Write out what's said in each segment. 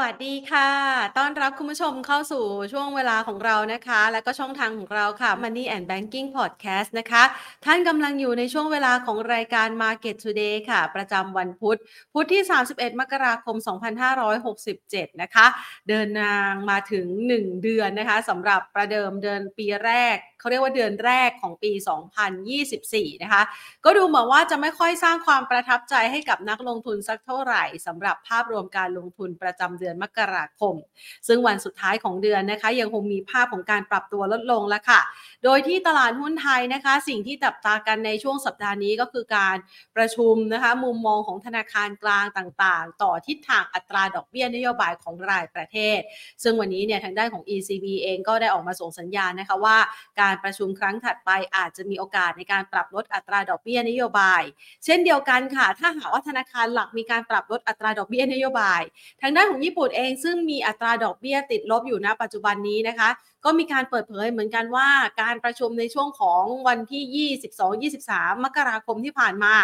วัสดีค่ะ ต้อนรับคุณผู้ชมเข้าสู่ช่วงเวลาของเรานะคะ และก็ช่องทางของเราค่ะ Money and Banking Podcast นะคะ ท่านกำลังอยู่ในช่วงเวลาของรายการ Market Today ค่ะ ประจำวันพุธ พุธที่ 31 มกราคม 2567 นะคะ เดินทางมาถึง 1 เดือนนะคะสำหรับประเดิมเดือนปีแรกเขาเรียกว่าเดือนแรกของปี 2024 นะคะ ก็ดูเหมือนว่าจะไม่ค่อยสร้างความประทับใจให้กับนักลงทุนสักเท่าไหร่สำหรับภาพรวมการลงทุนประจำเดือนมกราคม ซึ่งวันสุดท้ายของเดือนนะคะ ยังคงมีภาพของการปรับตัวลดลงแล้วค่ะ โดยที่ตลาดหุ้นไทยนะคะ สิ่งที่จับตากันในช่วงสัปดาห์นี้ก็คือการประชุมนะคะมุมมองของธนาคารกลางต่างๆ ต่อทิศทางอัตราดอกเบี้ยนโยบายของรายประเทศ ซึ่งวันนี้เนี่ยทางด้านของ ECB เองก็ได้ออกมาส่งสัญญาณนะคะว่าการการประชุมครั้งถัดไปอาจจะมีโอกาสในการปรับลดอัตราดอกเบี้ยนโยบาย เช่นเดียวกันค่ะ ถ้าหากว่าธนาคารหลักมีการปรับลดอัตราดอกเบี้ยนโยบาย ทางด้านของญี่ปุ่นเองซึ่งมีอัตราดอกเบี้ยติดลบอยู่ณปัจจุบันนี้นะคะ ก็มีการเปิดเผยเหมือนกันว่าการประชุมในช่วงของวันที่ 22-23 มกราคมที่ผ่านมา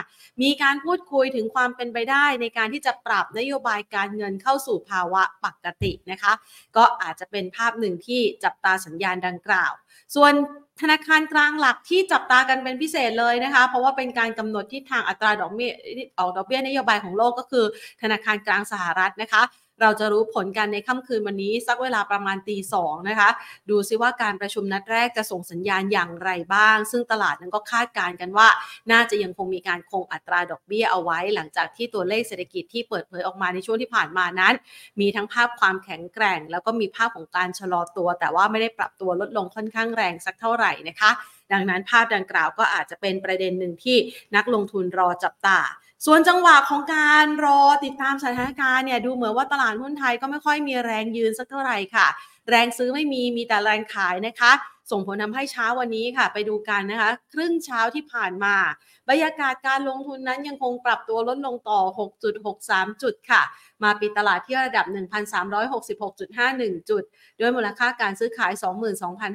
มีการพูดคุยถึงความเป็นไปได้ในการที่จะปรับนโยบายการเงินเข้าสู่ภาวะปกตินะคะ ก็อาจจะเป็นภาพหนึ่งที่จับตาสัญญาณดังกล่าว ส่วนธนาคารกลางหลักที่จับตากันเป็นพิเศษเลยนะคะ เพราะว่าเป็นการกำหนดทิศทางอัตราดอกเบี้ยออกดอกเบี้ยนโยบายของโลกก็คือ ธนาคารกลางสหรัฐนะคะ เราจะรู้ผลกันในค่ำคืนวันนี้สักเวลาประมาณตีสองนะคะ ดูซิว่าการประชุมนัดแรกจะส่งสัญญาณอย่างไรบ้าง ซึ่งตลาดนั้นก็คาดการณ์กันว่า น่าจะยังคงมีการคงอัตราดอกเบี้ยเอาไว้ หลังจากที่ตัวเลขเศรษฐกิจที่เปิดเผยออกมาในช่วงที่ผ่านมานั้น มีทั้งภาพความแข็งแกร่ง แล้วก็มีภาพของการชะลอตัว แต่ว่าไม่ได้ปรับตัวลดลงค่อนข้างแรงสักเท่าไหร่นะคะ ดังนั้นภาพดังกล่าวก็อาจจะเป็นประเด็นหนึ่งที่นักลงทุนรอจับตา ส่วนจังหวะของการรอติดตามสถานการณ์เนี่ยดูเหมือนว่าตลาดหุ้นไทยก็ไม่ค่อยมีแรงยืนสักเท่าไหร่ค่ะ แรงซื้อไม่มีมีแต่แรงขายนะคะ ส่งผลทำให้เช้าวันนี้ค่ะ ไปดูกันนะคะ ครึ่งเช้าที่ผ่านมาบรรยากาศการลงทุนนั้นยังคงปรับตัวลดลงต่อ 6.63 จุดค่ะ มาปิดตลาดที่ระดับ 1,366.51 จุด ด้วยมูลค่าการซื้อขาย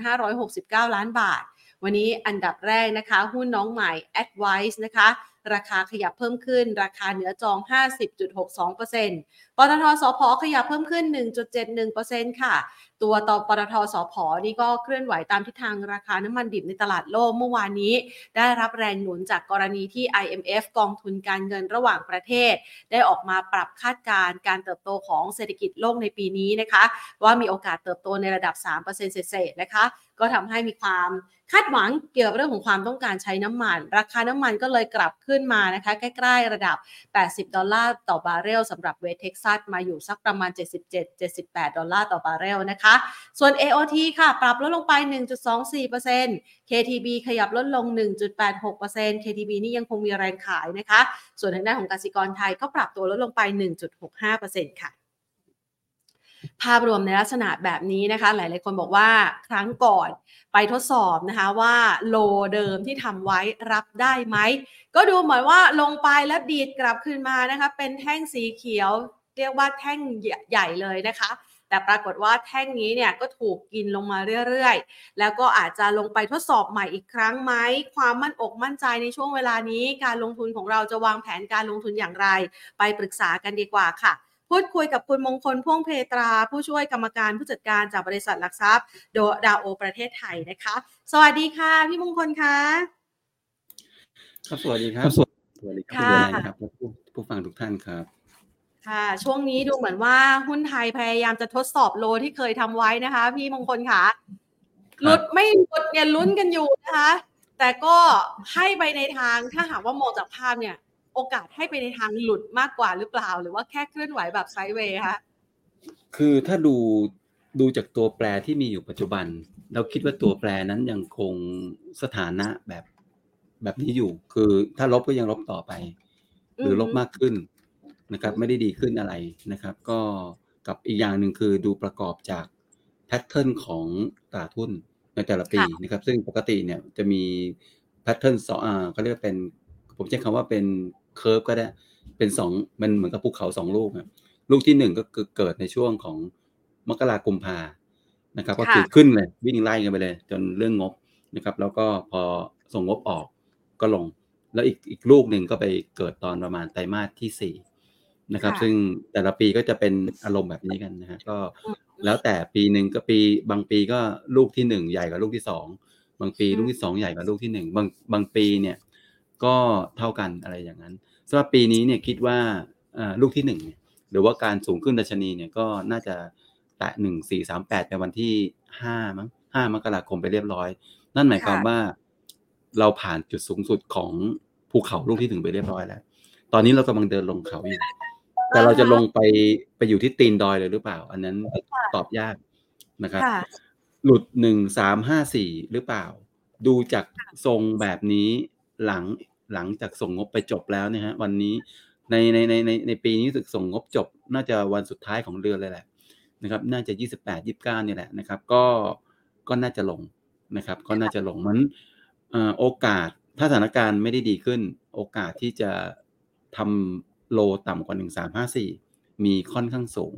22,569 ล้านบาท วันนี้อันดับแรกนะคะ หุ้นน้องใหม่ Advice นะคะ ราคาขยับเพิ่มขึ้น ราคาเหนือจอง 50.62% ปตทสพขยับเพิ่มขึ้น 1.71%ค่ะ ตัวต่อปตทสพนี่ก็เคลื่อนไหวตามทิศทางราคาน้ำมันดิบในตลาดโลกเมื่อวานนี้ ได้รับแรงหนุนจากกรณีที่ IMF กองทุนการเงินระหว่างประเทศ ได้ออกมาปรับคาดการณ์การเติบโตของเศรษฐกิจโลกในปีนี้นะคะ ว่ามีโอกาสเติบโตในระดับ 3%เศษๆนะคะก็ทำให้มีความคาดหวังเกี่ยวกับเรื่องของความต้องการใช้น้ำมัน ราคาน้ำมันก็เลยกลับขึ้นมานะคะ ใกล้ ๆ ระดับ 80 ดอลลาร์ต่อบาร์เรลสำหรับเวสเท็กซัสมาอยู่สักประมาณ 77-78 ดอลลาร์ต่อบาร์เรลนะคะ ส่วน AOT ค่ะ ปรับลดลงไป 1.24% KTB ขยับลดลง 1.86% KTB นี่ยังคงมีแรงขายนะคะ ส่วนทางด้านของกสิกรไทยก็ปรับตัวลดลงไป 1.65%ค่ะภาพรวมในลักษณะแบบนี้นะคะ หลาย ๆ คนบอกว่าครั้งก่อนไปทดสอบนะคะว่าโลเดิมที่ทำไว้รับได้ไหม ก็ดูเหมือนว่าลงไปแล้วดีดกลับขึ้นมานะคะ เป็นแท่งสีเขียว เรียกว่าแท่งใหญ่เลยนะคะ แต่ปรากฏว่าแท่งนี้เนี่ยก็ถูกกินลงมาเรื่อยๆ แล้วก็อาจจะลงไปทดสอบใหม่อีกครั้งไหม ความมั่นอกมั่นใจในช่วงเวลานี้ การลงทุนของเราจะวางแผนการลงทุนอย่างไร ไปปรึกษากันดีกว่าค่ะพูดคุยกับคุณมงคลพ่วงเพตรา ผู้ช่วยกรรมการผู้จัดการจากบริษัทหลักทรัพย์โดดาโอประเทศไทยนะคะ สวัสดีค่ะ พี่มงคลคะครับสวัสดีครัครับบสวัสดีสวัสดีครัค่ะบคุณนายนะครับและผู้ผู้ฟังทุกท่านครับ ค่ะช่วงนี้ดูเหมือนว่าหุ้นไทยพยายามจะทดสอบโลที่เคยทำไว้นะคะ พี่มงคลค่ะหลุดไม่หลุดเนี่ยลุ้นกันอยู่นะคะ แต่ก็ให้ไปในทางถ้าหากว่ามองจากภาพเนี่ย โอกาสให้ไปในทางหลุดมากกว่าหรือเปล่า หรือว่าแค่เคลื่อนไหวแบบไซด์เวย์คะคือถ้าดูดูจากตัวแปรที่มีอยู่ปัจจุบัน เราคิดว่าตัวแปรนั้นยังคงสถานะแบบแบบนี้อยู่ คือถ้าลบก็ยังลบต่อไป หรือลบมากขึ้น นะครับไม่ได้ดีขึ้นอะไรนะครับ ก็กับอีกอย่างหนึ่งคือดูประกอบจากแพทเทิร์นของตลาดหุ้นในแต่ละปีนะครับ ซึ่งปกติเนี่ยจะมีแพทเทิร์นสองอ่าเขาเรียกว่าเป็น ผมใช้คำว่าเป็นเคอร์ฟก็ได้เป็นสองมันเหมือนกับภูเขาสองลูกครับลูกที่หนึ่งก็คือเกิดในช่วงของมกรากุมภานะครับ ก็คือขึ้นเลยวิ่งไล่กันไปเลย จนเรื่องงบนะครับ แล้วก็พอส่งงบออกก็ลง แล้วอีกอีกลูกหนึ่งก็ไปเกิดตอนประมาณไตรมาสที่สี่ นะครับค่ะซึ่งแต่ละปีก็จะเป็นอารมณ์แบบนี้กันนะฮะก็อืมแล้วแต่ปีหนึ่งก็ปีบางปีก็ลูกที่หนึ่งใหญ่กว่าลูกที่สองบางปีอืมลูกที่สองใหญ่กว่าลูกที่หนึ่งบางบางปีเนี่ยก็เท่ากันอะไรอย่างนั้นสำหรับปีนี้เนี่ยคิดว่าอ่าลูกที่หนึ่งเนี่ยหรือว่าการสูงขึ้นดัชนีเนี่ยก็น่าจะแตะหนึ่งสี่สามแปดในวันที่ห้ามั้งห้ามกราคมไปเรียบร้อย นั่นหมายความค่ะว่า เราผ่านจุดสูงสุดของภูเขาลูกที่หนึ่งไปเรียบร้อยแล้ว ตอนนี้เรากำลังเดินลงเขาอยู่ แต่เราจะลงไปไปอยู่ที่ตีนดอยเลยหรือเปล่า อันนั้นตอบยากนะครับค่ะหลุดหนึ่งสามห้าสี่หรือเปล่า ดูจากทรงแบบนี้หลังหลังจากส่งงบไปจบแล้วนะฮะ วันนี้ในในในในในปีนี้รู้สึกส่งงบจบ น่าจะวันสุดท้ายของเดือนเลยแหละนะครับ น่าจะยี่สิบแปดยี่สิบเก้านี่แหละนะครับ ก็ก็น่าจะลงนะครับ ก็น่าจะลงมันเอ่อโอกาสถ้าสถานการณ์ไม่ได้ดีขึ้น โอกาสที่จะทำ โลต่ำกว่าหนึ่งสามห้าสี่มีค่อนข้างสูง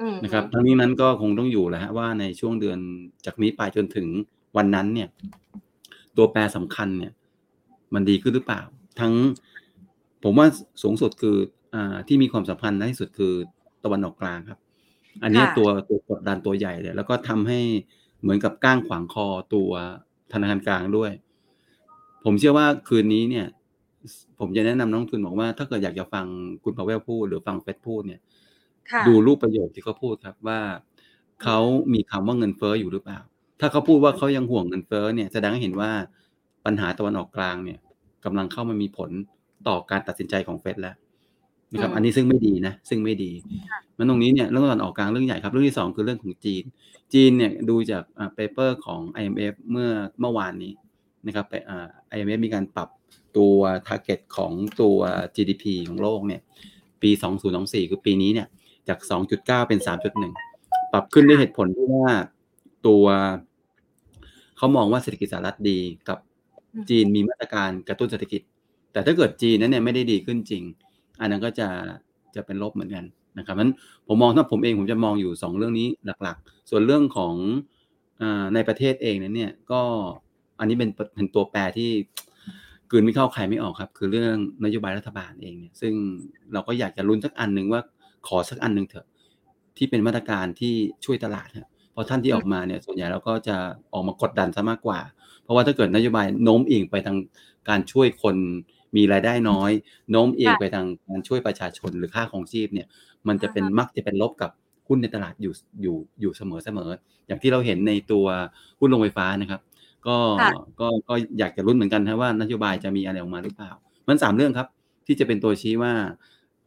อืมนะครับทั้งนี้นั้นก็คงต้องอยู่แหละฮะว่าในช่วงเดือนจากนี้ไปจนถึงวันนั้นเนี่ย ตัวแปรสำคัญเนี่ย มันดีขึ้นหรือเปล่า ทั้งผมว่าสูงสุดคืออ่าที่มีความสัมพันธ์ที่สุดคือตะวันออกกลางครับ อันเนี้ยค่ะตัวตัวกดดันตัวใหญ่เลยแล้วก็ทำให้เหมือนกับก้างขวางคอตัวธนาคารกลางด้วย ผมเชื่อว่าคืนนี้เนี่ย ผมจะแนะนำนักลงทุนบอกว่าถ้าเกิดอยากจะฟังคุณพาวเวลพูดหรือฟังเฟดพูดเนี่ยค่ะดูรูปประโยคที่เขาพูดครับว่าเขามีคำว่าเงินเฟ้ออยู่หรือเปล่า ถ้าเขาพูดว่าเขายังห่วงเงินเฟ้อเนี่ยแสดงให้เห็นว่าปัญหาตะวันออกกลางเนี่ยกำลังเข้ามามีผลต่อการตัดสินใจของเฟดแล้วนะครับอืมอันนี้ซึ่งไม่ดีนะ ซึ่งไม่ดี มันตรงนี้เนี่ยเรื่องตะวันออกกลางเรื่องใหญ่ครับ เรื่องที่สองคือเรื่องของจีน จีนเนี่ยดูจากอ่าเปเปอร์ของ IMF เมื่อเมื่อวานนี้นะครับไปอ่า IMF มีการปรับ ตัว target ของตัว GDP ของโลกเนี่ย ปี 2024 คือปีนี้เนี่ย จาก 2.9 เป็น 3.1 ปรับขึ้นด้วยเหตุผลที่ว่าตัวเขามองว่าเศรษฐกิจสหรัฐดีกับอืมจีนมีมาตรการกระตุ้นเศรษฐกิจ แต่ถ้าเกิดจีนนั้นเนี่ยไม่ได้ดีขึ้นจริง อันนั้นก็จะจะเป็นลบเหมือนกันนะครับนั้นผมมองถ้าผมเองผมจะมองอยู่ 2 เรื่องนี้หลักๆ ส่วนเรื่องของอาในประเทศเองนั้นเนี่ยก็อันนี้เป็นเป็นตัวแปรที่ กลืนไม่เข้าใครไม่ออกครับ คือเรื่องนโยบายรัฐบาลเองเนี่ยซึ่งเราก็อยากจะลุ้นสักอันหนึ่งว่าขอสักอันหนึ่งเถอะ ที่เป็นมาตรการที่ช่วยตลาดฮะเพราะท่านที่ออกมาเนี่ยส่วนใหญ่เราก็จะออกมากดดันซะมากกว่า เพราะว่าถ้าเกิดนโยบายโน้มเอียงไปทางการช่วยคนมีรายได้น้อยโน้มเอียงค่ะไปทางการช่วยประชาชนหรือค่าของชีพเนี่ย มันจะเป็นมักจะเป็นลบกับหุ้นในตลาดอยู่อยู่อยู่เสมอเสมออย่างที่เราเห็นในตัวหุ้นโรงไฟฟ้านะครับ ก็ค่ะก็ก็อยากจะลุ้นเหมือนกันนะว่านโยบายจะมีอะไรออกมาหรือเปล่า มันสามเรื่องครับ ที่จะเป็นตัวชี้ว่า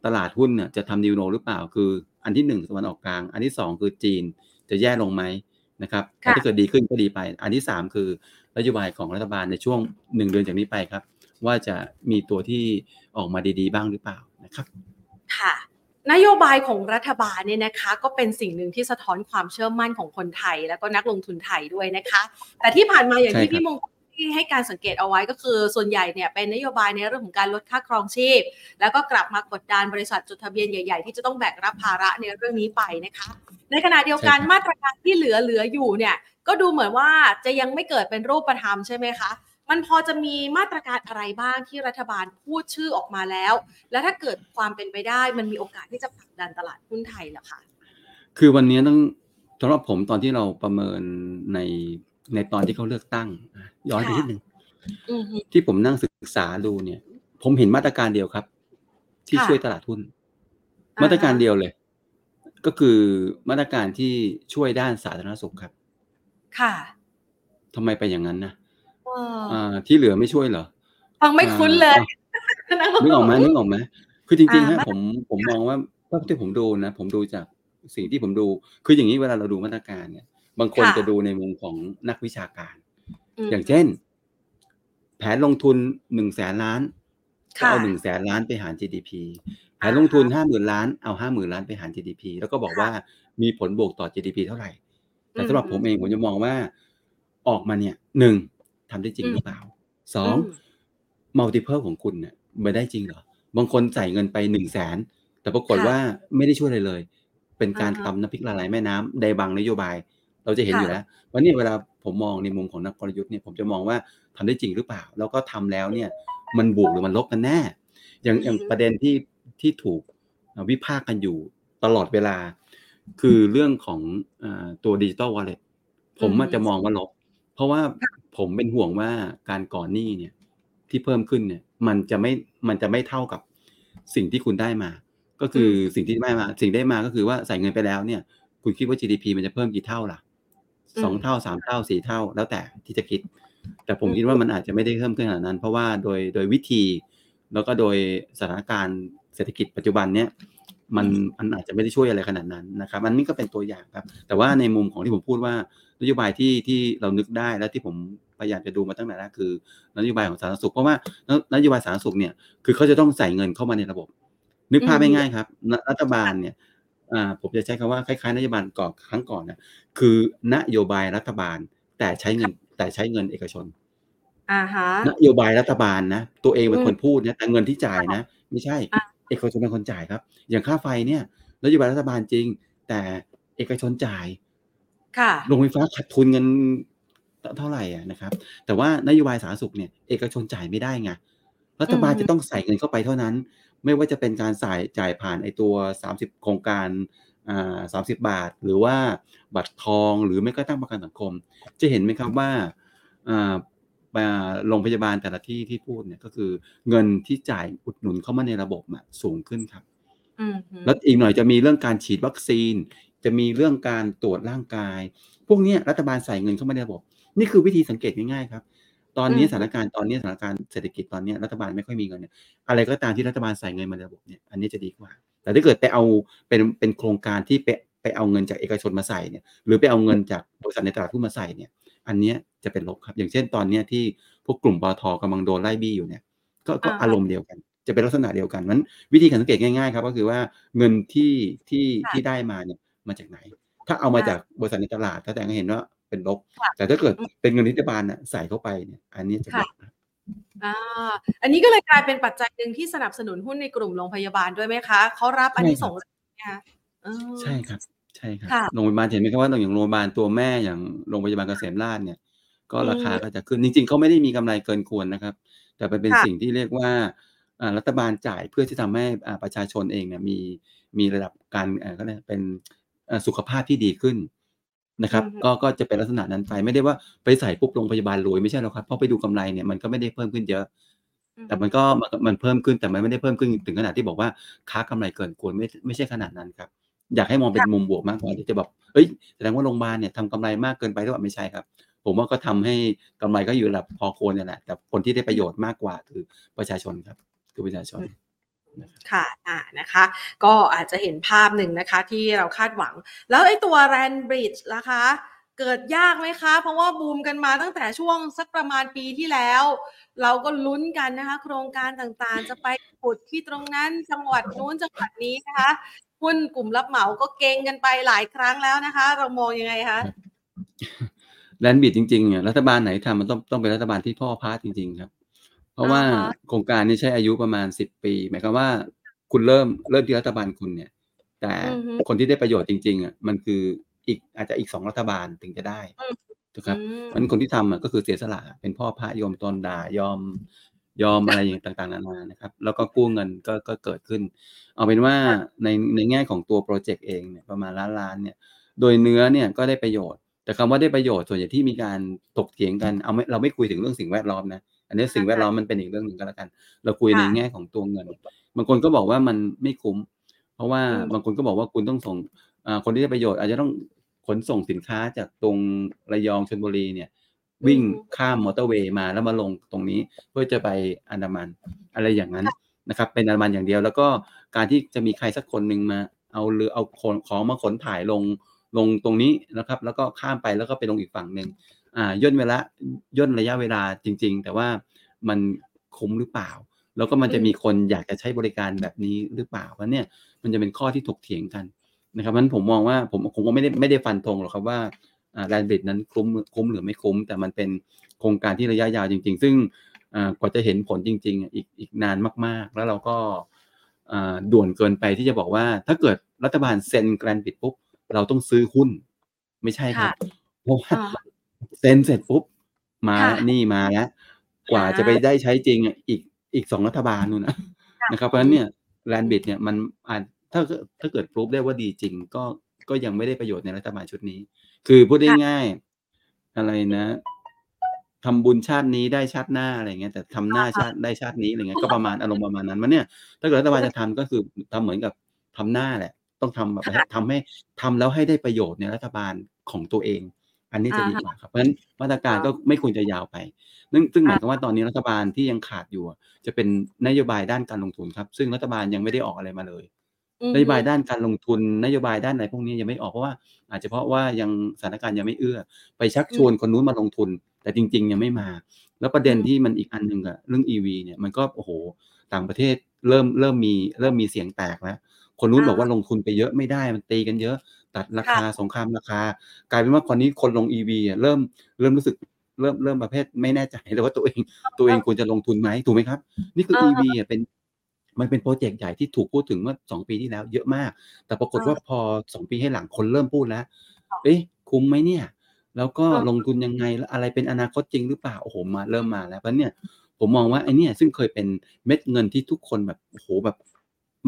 ตลาดหุ้นเนี่ยจะทำนิวโนหรือเปล่า คืออันที่หนึ่งตะวันออกกลาง อันที่สองคือจีนจะแย่ลงไหมนะครับค่ะถ้าเกิดดีขึ้นก็ดีไป อันที่สามคือนโยบายของรัฐบาลในช่วงหนึ่งเดือนจากนี้ไปครับ ว่าจะมีตัวที่ออกมาดีๆ บ้างหรือเปล่านะครับ ค่ะ นโยบายของรัฐบาลเนี่ยนะคะ ก็เป็นสิ่งหนึ่งที่สะท้อนความเชื่อมั่นของคนไทย แล้วก็นักลงทุนไทยด้วยนะคะ แต่ที่ผ่านมาอย่างที่ใช่ครับพี่มงคลที่ให้การสังเกตเอาไว้ก็คือส่วนใหญ่เนี่ยเป็นนโยบายในเรื่องของการลดค่าครองชีพ แล้วก็กลับมากดดันบริษัทจดทะเบียนใหญ่ๆ ที่จะต้องแบกรับภาระในเรื่องนี้ไปนะคะ ในขณะเดียวกันใช่ครับมาตรการที่เหลือเหลืออยู่เนี่ยก็ดูเหมือนว่าจะยังไม่เกิดเป็นรูปธรรมใช่ไหมคะ มันพอจะมีมาตรการอะไรบ้างที่รัฐบาลพูดชื่อออกมาแล้ว แล้วถ้าเกิดความเป็นไปได้มันมีโอกาสที่จะผลักดันตลาดหุ้นไทยเหรอคะคือวันนี้ต้องสำหรับผมตอนที่เราประเมินในในตอนที่เขาเลือกตั้งอะย้อนไปค่ะนิดนึงอือฮึที่ผมนั่งศึกษาดูเนี่ย ผมเห็นมาตรการเดียวครับ ที่ค่ะช่วยตลาดหุ้นอ่าฮะมาตรการเดียวเลย ก็คือมาตรการที่ช่วยด้านสาธารณสุขครับ ค่ะทำไมไปอย่างนั้นนะเอออ่า ที่เหลือไม่ช่วยเหรอฟังไม่คุ้นเลยอ่านึกออกไหมนึกออกไหมคือจริงๆอ่าฮะมาผมผมมองว่าเท่าที่ผมดูนะ ผมดูจากสิ่งที่ผมดู คืออย่างนี้เวลาเราดูมาตรการเนี่ย บางคนค่ะจะดูในมุมของนักวิชาการมอย่างเช่น แผนลงทุนหนึ่งแสนล้านก็ค่ะเอาหนึ่งแสนล้านไปหาร GDP แผอ่านลงทุนห้าหมื่นล้านเอาห้าหมื่นล้านไปหาร GDP แล้วก็บอกค่ะว่ามีผลบวกต่อ GDP เท่าไหร่ แต่อืมสำหรับผมเองผมจะมองว่าออกมาเนี่ยหนึ่ง ทำได้จริงอืมหรือเปล่าสองอืมมัลติเพ e ของคุณเนี่ยไม่ได้จริงเหรอบางคนใส่เงินไปหนึ่งแสนแต่ปรากฏค่ะว่าไม่ได้ช่วยอะไรเลย เป็นการอ่าฮะตำน้ำพริกละลายแม่น้ำในบางนโยบาย เราจะเห็นค่ะอยู่แล้ววันนี้เวลาผมมองในมุมของนักกลยุทธ์เนี่ยผมจะมองว่าทำได้จริงหรือเปล่า แล้วก็ทำแล้วเนี่ย มันบวกหรือมันลบกันแน่ อย่างอย่างอือฮึประเด็นที่ที่ถูกวิพากษ์กันอยู่ตลอดเวลา คือเรื่องของอตัวดิจิตอลวอลเล็ตผมอาจจะมองว่าลบ เพราะว่า ผมเป็นห่วงว่าการก่อนหนี้เนี่ย ที่เพิ่มขึ้นเนี่ย มันจะไม่มันจะไม่เท่ากับสิ่งที่คุณได้มา ก็คือสิ่งที่ได้มา สิ่งได้มาก็คือว่าใส่เงินไปแล้วเนี่ย คุณคิดว่า GDP มันจะเพิ่มกี่เท่าล่ะสองเท่าสามเท่าสี่เท่า แล้วแต่ที่จะคิด แต่ผมคิดว่ามันอาจจะไม่ได้เพิ่มขึ้นขนาดนั้น เพราะว่าโดยโดยวิธี แล้วก็โดยสถานการณ์เศรษฐกิจปัจจุบันเนี้ยมันมันอาจจะไม่ได้ช่วยอะไรขนาดนั้นนะครับอันนี้ก็เป็นตัวอย่างครับ แต่ว่าในมุมของที่ผมพูดว่านโยบายที่ที่เรานึกได้และที่ผม พยายามจะดูมาตั้งแต่แรกคือนโยบายของสาธารณสุขเพราะว่านโยบายสาธารณสุขเนี่ยคือเขาจะต้องใส่เงินเข้ามาในระบบ นึกภาพง่ายๆครับ รัฐบาลเนี่ยอ่าผมจะใช้คำว่าคล้ายๆนโยบายก่อนครั้งก่อนนะคือนโยบายรัฐบาลแต่ใช้เงินแต่ใช้เงินเอกชนอ่าฮะนโยบายรัฐบาลนะตัวเองเป็นคนพูดนะแต่เงินที่จ่ายนะ ไม่ใช่ เอกชนเป็นคนจ่ายครับ อย่างค่าไฟเนี่ยนโยบายรัฐบาลจริง แต่เอกชนจ่ายค่ะโรงไฟฟ้าขาดทุนเงิน เท่าไหร่อะนะครับ แต่ว่านโยบายสาธารณสุขเนี่ยเอกชนจ่ายไม่ได้ไงรัฐบาลจะต้องใส่เงินเข้าไปเท่านั้น ไม่ว่าจะเป็นการจ่ายจ่ายผ่านไอตัวสามสิบโครงการอ่าสามสิบบาท หรือว่าบัตรทองหรือไม่ก็ตั้งประกันสังคม จะเห็นไหมครับว่าอ่าโรงพยาบาลแต่ละที่ที่พูดเนี่ยก็คือเงินที่จ่ายอุดหนุนเข้ามาในระบบสูงขึ้นครับแล้วอีกหน่อยจะมีเรื่องการฉีดวัคซีน จะมีเรื่องการตรวจร่างกาย พวกนี้รัฐบาลใส่เงินเข้ามาในระบบ นี่คือวิธีสังเกตง่ายๆครับ ตอนนี้สถานการณ์ตอนนี้สถานการณ์เศรษฐกิจตอนนี้รัฐบาลไม่ค่อยมีเงินเนี่ยอะไรก็ตามที่รัฐบาลใส่เงินมาในระบบเนี่ยอันนี้จะดีกว่า แต่ถ้าเกิดไปเอาเป็นเป็นโครงการที่ไปไปเอาเงินจากเอกชนมาใส่เนี่ย หรือไปเอาเงินจากบริษัทในตลาดหุ้นมาใส่เนี่ย อันนี้จะเป็นลบครับ อย่างเช่นตอนนี้ที่พวกกลุ่มปอทกำลังโดนไล่บี้อยู่เนี่ย ก็ก็อารมณ์เดียวกัน จะเป็นลักษณะเดียวกันนั้นวิธีการสังเกตง่ายๆครับก็คือว่าเงินที่ที่ที่ได้มาเนี่ยมาจากไหน ถ้าเอามาจากบริษัทในตลาดถ้าแต่ก็เห็นว่า เป็นลบ แต่ถ้าเกิดเป็นเงินรัฐบาลน่ะใส่เข้าไปเนี่ยอันนี้จะลบอ่าอันนี้ก็เลยกลายเป็นปัจจัยหนึ่งที่สนับสนุนหุ้นในกลุ่มโรงพยาบาลด้วยไหมคะเขารับอันนี้ส่งนะคะใช่ครับ ใช่ครับโรงพยาบาลเห็นไหมครับว่าอย่างโรงพยาบาลตัวแม่อย่างโรงพยาบาลเกษมราชเนี่ย ก็ราคาก็จะขึ้นจริงๆเขาไม่ได้มีกำไรเกินควรนะครับ แต่เป็นเป็นสิ่งที่เรียกว่ารัฐบาลจ่ายเพื่อที่ทำให้ประชาชนเองเนี่ยมีมีระดับการก็เรียกเป็นสุขภาพที่ดีขึ้น นะครับก็ก็จะเป็นลักษณะนั้นไปไม่ได้ว่าไปใส่ปุ๊บโรงพยาบาลรวยไม่ใช่หรอกครับเพราะไปดูกำไรเนี่ยมันก็ไม่ได้เพิ่มขึ้นเยอะ แต่มันก็มันเพิ่มขึ้นแต่มันไม่ได้เพิ่มขึ้นถึงขนาดที่บอกว่าค้ากำไรเกินควรไม่ไม่ใช่ขนาดนั้นครับ อยากให้มองเป็นมุมบวกมากกว่าที่จะแบบเอ้ยแสดงว่าโรงพยาบาลเนี่ยทำกำไรมากเกินไปหรือเปล่าไม่ใช่ครับ ผมว่าก็ทำให้กำไรก็อยู่ระดับพอควรเนี่ยแหละแต่คนที่ได้ประโยชน์มากกว่าคือประชาชนครับ คือประชาชน ค่ะอ่านะคะ ก็อาจจะเห็นภาพหนึ่งนะคะที่เราคาดหวัง แล้วไอ้ตัวแรนบริดจ์ล่ะคะ เกิดยากไหมคะ เพราะว่าบูมกันมาตั้งแต่ช่วงสักประมาณปีที่แล้ว เราก็ลุ้นกันนะคะ โครงการต่างๆ จะไปขุดที่ตรงนั้นจังหวัดนู้นจังหวัดนี้นะคะหุ้นกลุ่มรับเหมาก็เก่งกันไปหลายครั้งแล้วนะคะ เรามองยังไงคะแลนด์บริดจ์จริงๆเนี่ยรัฐบาลไหนทำมันต้องต้องเป็นรัฐบาลที่พ่อพาร์ทจริง ๆ ครับ เพราะว่าโครงการนี้ใช้อายุประมาณสิบปี หมายความว่าคุณเริ่มเริ่มที่รัฐบาลคุณเนี่ย แต่คนที่ได้ประโยชน์จริงๆอะมันคืออีกอาจจะอีกสองรัฐบาลถึงจะได้นะครับมันคนที่ทำอะก็คือเสียสละเป็นพ่อพระยอมตนด่ายอมยอมอะไรอย่างต่างๆนานานะครับ แล้วก็กู้เงินก็ก็เกิดขึ้น เอาเป็นว่าในในแง่ของตัวโปรเจกต์เองเนี่ยประมาณล้านล้านเนี่ย โดยเนื้อเนี่ยก็ได้ประโยชน์ แต่คำว่าได้ประโยชน์ส่วนใหญ่ที่มีการตกเถียงกันเอาไม่เราไม่คุยถึงเรื่องสิ่งแวดล้อมนะ อันนี้สิ่งแวดล้อมมันเป็นอีกเรื่องหนึ่งก็แล้วกัน เราคุยในแง่ของตัวเงิน บางคนก็บอกว่ามันไม่คุ้ม เพราะว่าบางคนก็บอกว่าคุณต้องส่งคนที่ได้ประโยชน์อาจจะต้องขนส่งสินค้าจากตรงระยองชลบุรีเนี่ย วิ่งข้ามมอเตอร์เวย์มาแล้วมาลงตรงนี้เพื่อจะไปอันดามันอะไรอย่างนั้นนะครับเป็นอันดามันอย่างเดียว แล้วก็การที่จะมีใครสักคนหนึ่งมา เอาเรือเอาของมาขนถ่ายลงลงตรงนี้นะครับ แล้วก็ข้ามไปแล้วก็ไปลงอีกฝั่งหนึ่ง อ่าย่นเวลาย่นระยะเวลาจริง ๆ แต่ว่ามันคุ้มหรือเปล่า แล้วก็มันจะมีคนอยากจะใช้บริการแบบนี้หรือเปล่าเพราะเนี่ยมันจะเป็นข้อที่ถกเถียงกันนะครับนั้นผมมองว่าผมผมก็ไม่ได้ไม่ได้ฟันธงหรอกครับว่าแลนด์บิดนั้นคุ้มคุ้มหรือไม่คุ้ม แต่มันเป็นโครงการที่ระยะยาวจริง ๆ ซึ่งกว่าจะเห็นผลจริง ๆ อีกอีกนานมาก ๆ แล้วเราก็ด่วนเกินไปที่จะบอกว่า ถ้าเกิดรัฐบาลเซ็นแกรนด์บิดปุ๊บเราต้องซื้อหุ้น ไม่ใช่ครับเพราะว่า เซ็นเสร็จปุ๊บ มานี่มาแล้ว กว่าจะไปได้ใช้จริงอีกอีกสองรัฐบาลนู่นนะนะครับเพราะฉะนั้นเนี่ยแลนบิดเนี่ยมันอาจถ้าถ้าเกิดพรูฟได้ว่าดีจริง ก็ก็ยังไม่ได้ประโยชน์ในรัฐบาลชุดนี้ คือพูดได้ง่าย อะไรนะทำบุญชาตินี้ได้ชาติหน้าอะไรเงี้ยแต่ทำหน้าชาติได้ชาตินี้อะไรเงี้ยก็ประมาณอารมณ์ประมาณนั้นมันเนี่ย ถ้าเกิดรัฐบาลจะทำก็คือทำเหมือนกับทำหน้าแหละ ต้องทำแบบทำให้ทำแล้วให้ได้ประโยชน์ในรัฐบาลของตัวเอง อันนี้จะดีกว่าครับเพราะฉะนั้นมาตรการก็ไม่ควรจะยาวไปซึ่งซึ่งหมายความว่าตอนนี้รัฐบาลที่ยังขาดอยู่ จะเป็นนโยบายด้านการลงทุนครับ ซึ่งรัฐบาลยังไม่ได้ออกอะไรมาเลยนโยบายด้านการลงทุนนโยบายด้านไหนพวกนี้ยังไม่ออกเพราะว่า อาจจะเพราะว่ายังสถานการณ์ยังไม่เอื้อ ไปชักชวนคนนู้นมาลงทุน แต่จริง ๆ ยังไม่มา แล้วประเด็นที่มันอีกอันหนึ่งอะเรื่อง EV เนี่ยมันก็โอ้โห ต่างประเทศเริ่มเริ่มมีเริ่มมีเสียงแตกแล้วคนนู้นบอกว่าลงทุนไปเยอะไม่ได้มันตีกันเยอะ ตัดราคาสงครามราคา กลายเป็นว่าคนนี้คนลง EV อะเริ่มเริ่มรู้สึกเริ่มเริ่มประเภทไม่แน่ใจเลยว่าตัวเองตัวเองควรจะลงทุนไหมถูกไหมครับ นี่คือ EV อะเป็นมันเป็นโปรเจกต์ใหญ่ที่ถูกพูดถึงเมื่อสองปีที่แล้วเยอะมาก แต่ปรากฏว่าพอสองปีให้หลังคนเริ่มพูดแล้ว เอ๊ะ คุ้มไหมเนี่ย แล้วก็ลงทุนยังไงแล้วอะไรเป็นอนาคตจริงหรือเปล่า โอ้โห มาเริ่มมาแล้วเพราะเนี่ย ผมมองว่าไอ้นี่ซึ่งเคยเป็นเม็ดเงินที่ทุกคนแบบ โอ้โห แบบ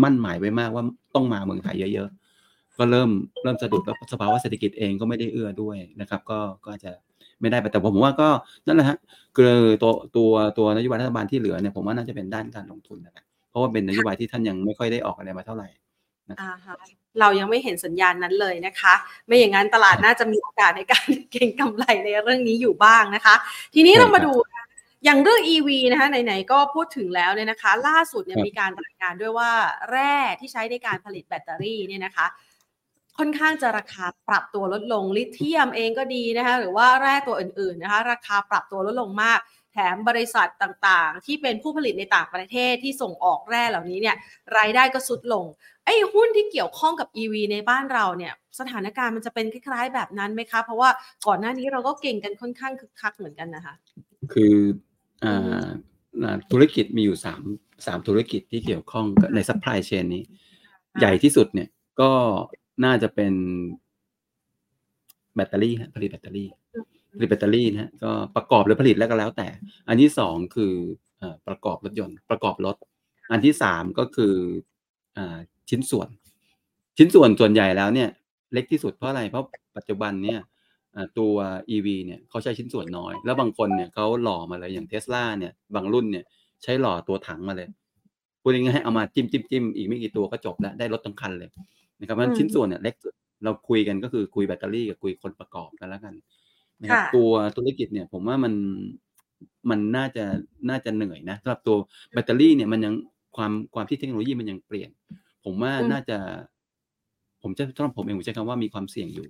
มั่นหมายไว้มากว่าต้องมาเมืองไทยเยอะๆ ก็เริ่มเริ่มสะดุดแล้วสภาวะเศรษฐกิจเองก็ไม่ได้เอื้อด้วยนะครับ ก็ก็จะไม่ได้แต่ผมว่าก็นั่นแหละฮะคือตัวตัวตัวนโยบายรัฐบาลที่เหลือเนี่ยผมว่าน่าจะเป็นด้านการลงทุนนะครับเพราะว่าเป็นนโยบายที่ท่านยังไม่ค่อยได้ออกอะไรมาเท่าไหร่อ่าเรายังไม่เห็นสัญญาณนั้นเลยนะคะ ไม่อย่างนั้นตลาดน่าจะมีโอกาสในการเก็งกำไรในเรื่องนี้อยู่บ้างนะคะ ทีนี้เรามาดูอย่างเรื่อง EV นะคะไหนๆก็พูดถึงแล้วเนี่ยนะคะ ล่าสุดเนี่ยมีการรายงานด้วยว่าแร่ที่ใช้ในการผลิตแบตเตอรี่เนี่ยนะคะ ค่อนข้างจะราคาปรับตัวลดลงลิเธียมเองก็ดีนะคะหรือว่าแร่ตัวอื่นๆนะคะราคาปรับตัวลดลงมาก แถมบริษัทต่างๆ ที่เป็นผู้ผลิตในต่างประเทศที่ส่งออกแร่เหล่านี้เนี่ยรายได้ก็ทรุดลงไอ้หุ้นที่เกี่ยวข้องกับ EV ในบ้านเราเนี่ยสถานการณ์มันจะเป็นคล้ายๆแบบนั้นไหมคะเพราะว่าก่อนหน้านี้เราก็เก็งกันค่อนข้างคึกคักเหมือนกันนะคะ คืออ่าธุรกิจมีอยู่สามสามธุรกิจที่เกี่ยวข้องใน supply chain นี้ ใหญ่ที่สุดเนี่ยก็ น่าจะเป็นแบตเตอรี่ผลิตแบตเตอรี่ผลิตแบตเตอรี่นะฮะก็ประกอบหรือผลิตแล้วก็แล้วแต่ อันที่สองคือประกอบรถยนต์ประกอบรถ อันที่สามก็คือชิ้นส่วน ชิ้นส่วนส่วนใหญ่แล้วเนี่ย เล็กที่สุดเพราะอะไรเพราะปัจจุบันเนี่ยตัว EV เนี่ยเขาใช้ชิ้นส่วนน้อย แล้วบางคนเนี่ยเขาหล่อมาเลยอย่างเทสลาเนี่ยบางรุ่นเนี่ยใช้หล่อตัวถังมาเลยพูดง่ายๆเอามาจิ้มจิ้มจิ้มอีกไม่กี่ตัวก็จบแล้วได้รถทั้งคันเลย นะครับเพราะชิ้นส่วนเนี่ยเล็กเราคุยกันก็คือคุยแบตเตอรี่กับคุยคนประกอบกันแล้วกันนะครับตัวธุรกิจเนี่ยผมว่ามันมันน่าจะน่าจะเหนื่อยนะสำหรับตัวแบตเตอรี่เนี่ยมันยังความความที่เทคโนโลยีมันยังเปลี่ยน ผมว่าน่าจะ ผมจะต้องผมเองผมใช้คำว่ามีความเสี่ยงอยู่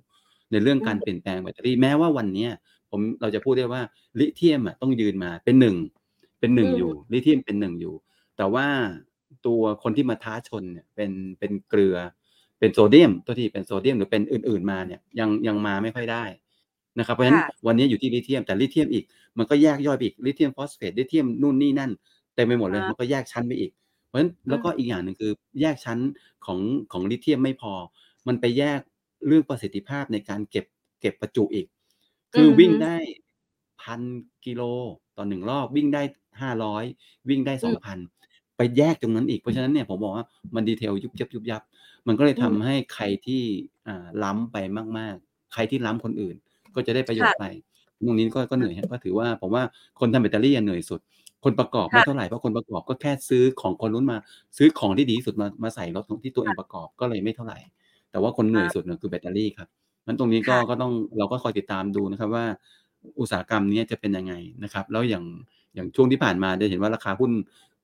ในเรื่องการเปลี่ยนแปลงแบตเตอรี่แม้ว่าวันเนี้ยผมเราจะพูดได้ว่าลิเธียมอะต้องยืนมาเป็นหนึ่งเป็นหนึ่งอยู่ลิเธียมเป็นหนึ่งอยู่ แต่ว่าตัวคนที่มาท้าชนเนี่ยเป็นเป็นเกลือ เป็นโซเดียมตัวที่เป็นโซเดียมหรือเป็นอื่น ๆมาเนี่ยยังยังมาไม่ค่อยได้นะครับเพราะฉะนั้นวันนี้อยู่ที่ลิเธียมแต่ลิเธียมอีก มันก็แยกย่อยไปอีกลิเธียมฟอสเฟตลิเธียมนู่นนี่นั่นเต็มไปหมดเลยมันก็แยกชั้นไปอีก เพราะฉะนั้นแล้วก็อีกอย่างหนึ่งคือแยกชั้นของของลิเธียมไม่พอ มันไปแยกเรื่องประสิทธิภาพในการเก็บเก็บประจุอีก คือวิ่งได้พันกิโลต่อหนึ่งรอบวิ่งได้ห้าร้อยวิ่งได้สองพันไปแยกตรงนั้นอีกเพราะฉะนั้นเนี่ยผมบอกว่ามันดีเทลยุบยับยุบยับ มันก็เลยทำให้ใครที่อ่าล้ำไปมาก ๆ ใครที่ล้ำคนอื่น ก็จะได้ประโยชน์ไปตรงนี้ก็ก็เหนื่อยก็ถือว่าผมว่าคนทำแบตเตอรี่เหนื่อยสุด คนประกอบไม่เท่าไหร่เพราะคนประกอบก็แค่ซื้อของคนนู้นมา ซื้อของที่ดีที่สุดมามาใส่รถที่ตัวเองประกอบก็เลยไม่เท่าไหร่ แต่ว่าคนเหนื่อยสุดเนี่ยคือแบตเตอรี่ครับนั้นตรงนี้ก็ก็ต้องเราก็คอยติดตามดูนะครับว่า อุตสาหกรรมนี้จะเป็นยังไงนะครับ แล้วอย่างอย่างช่วงที่ผ่านมาจะเห็นว่าราคาหุ้น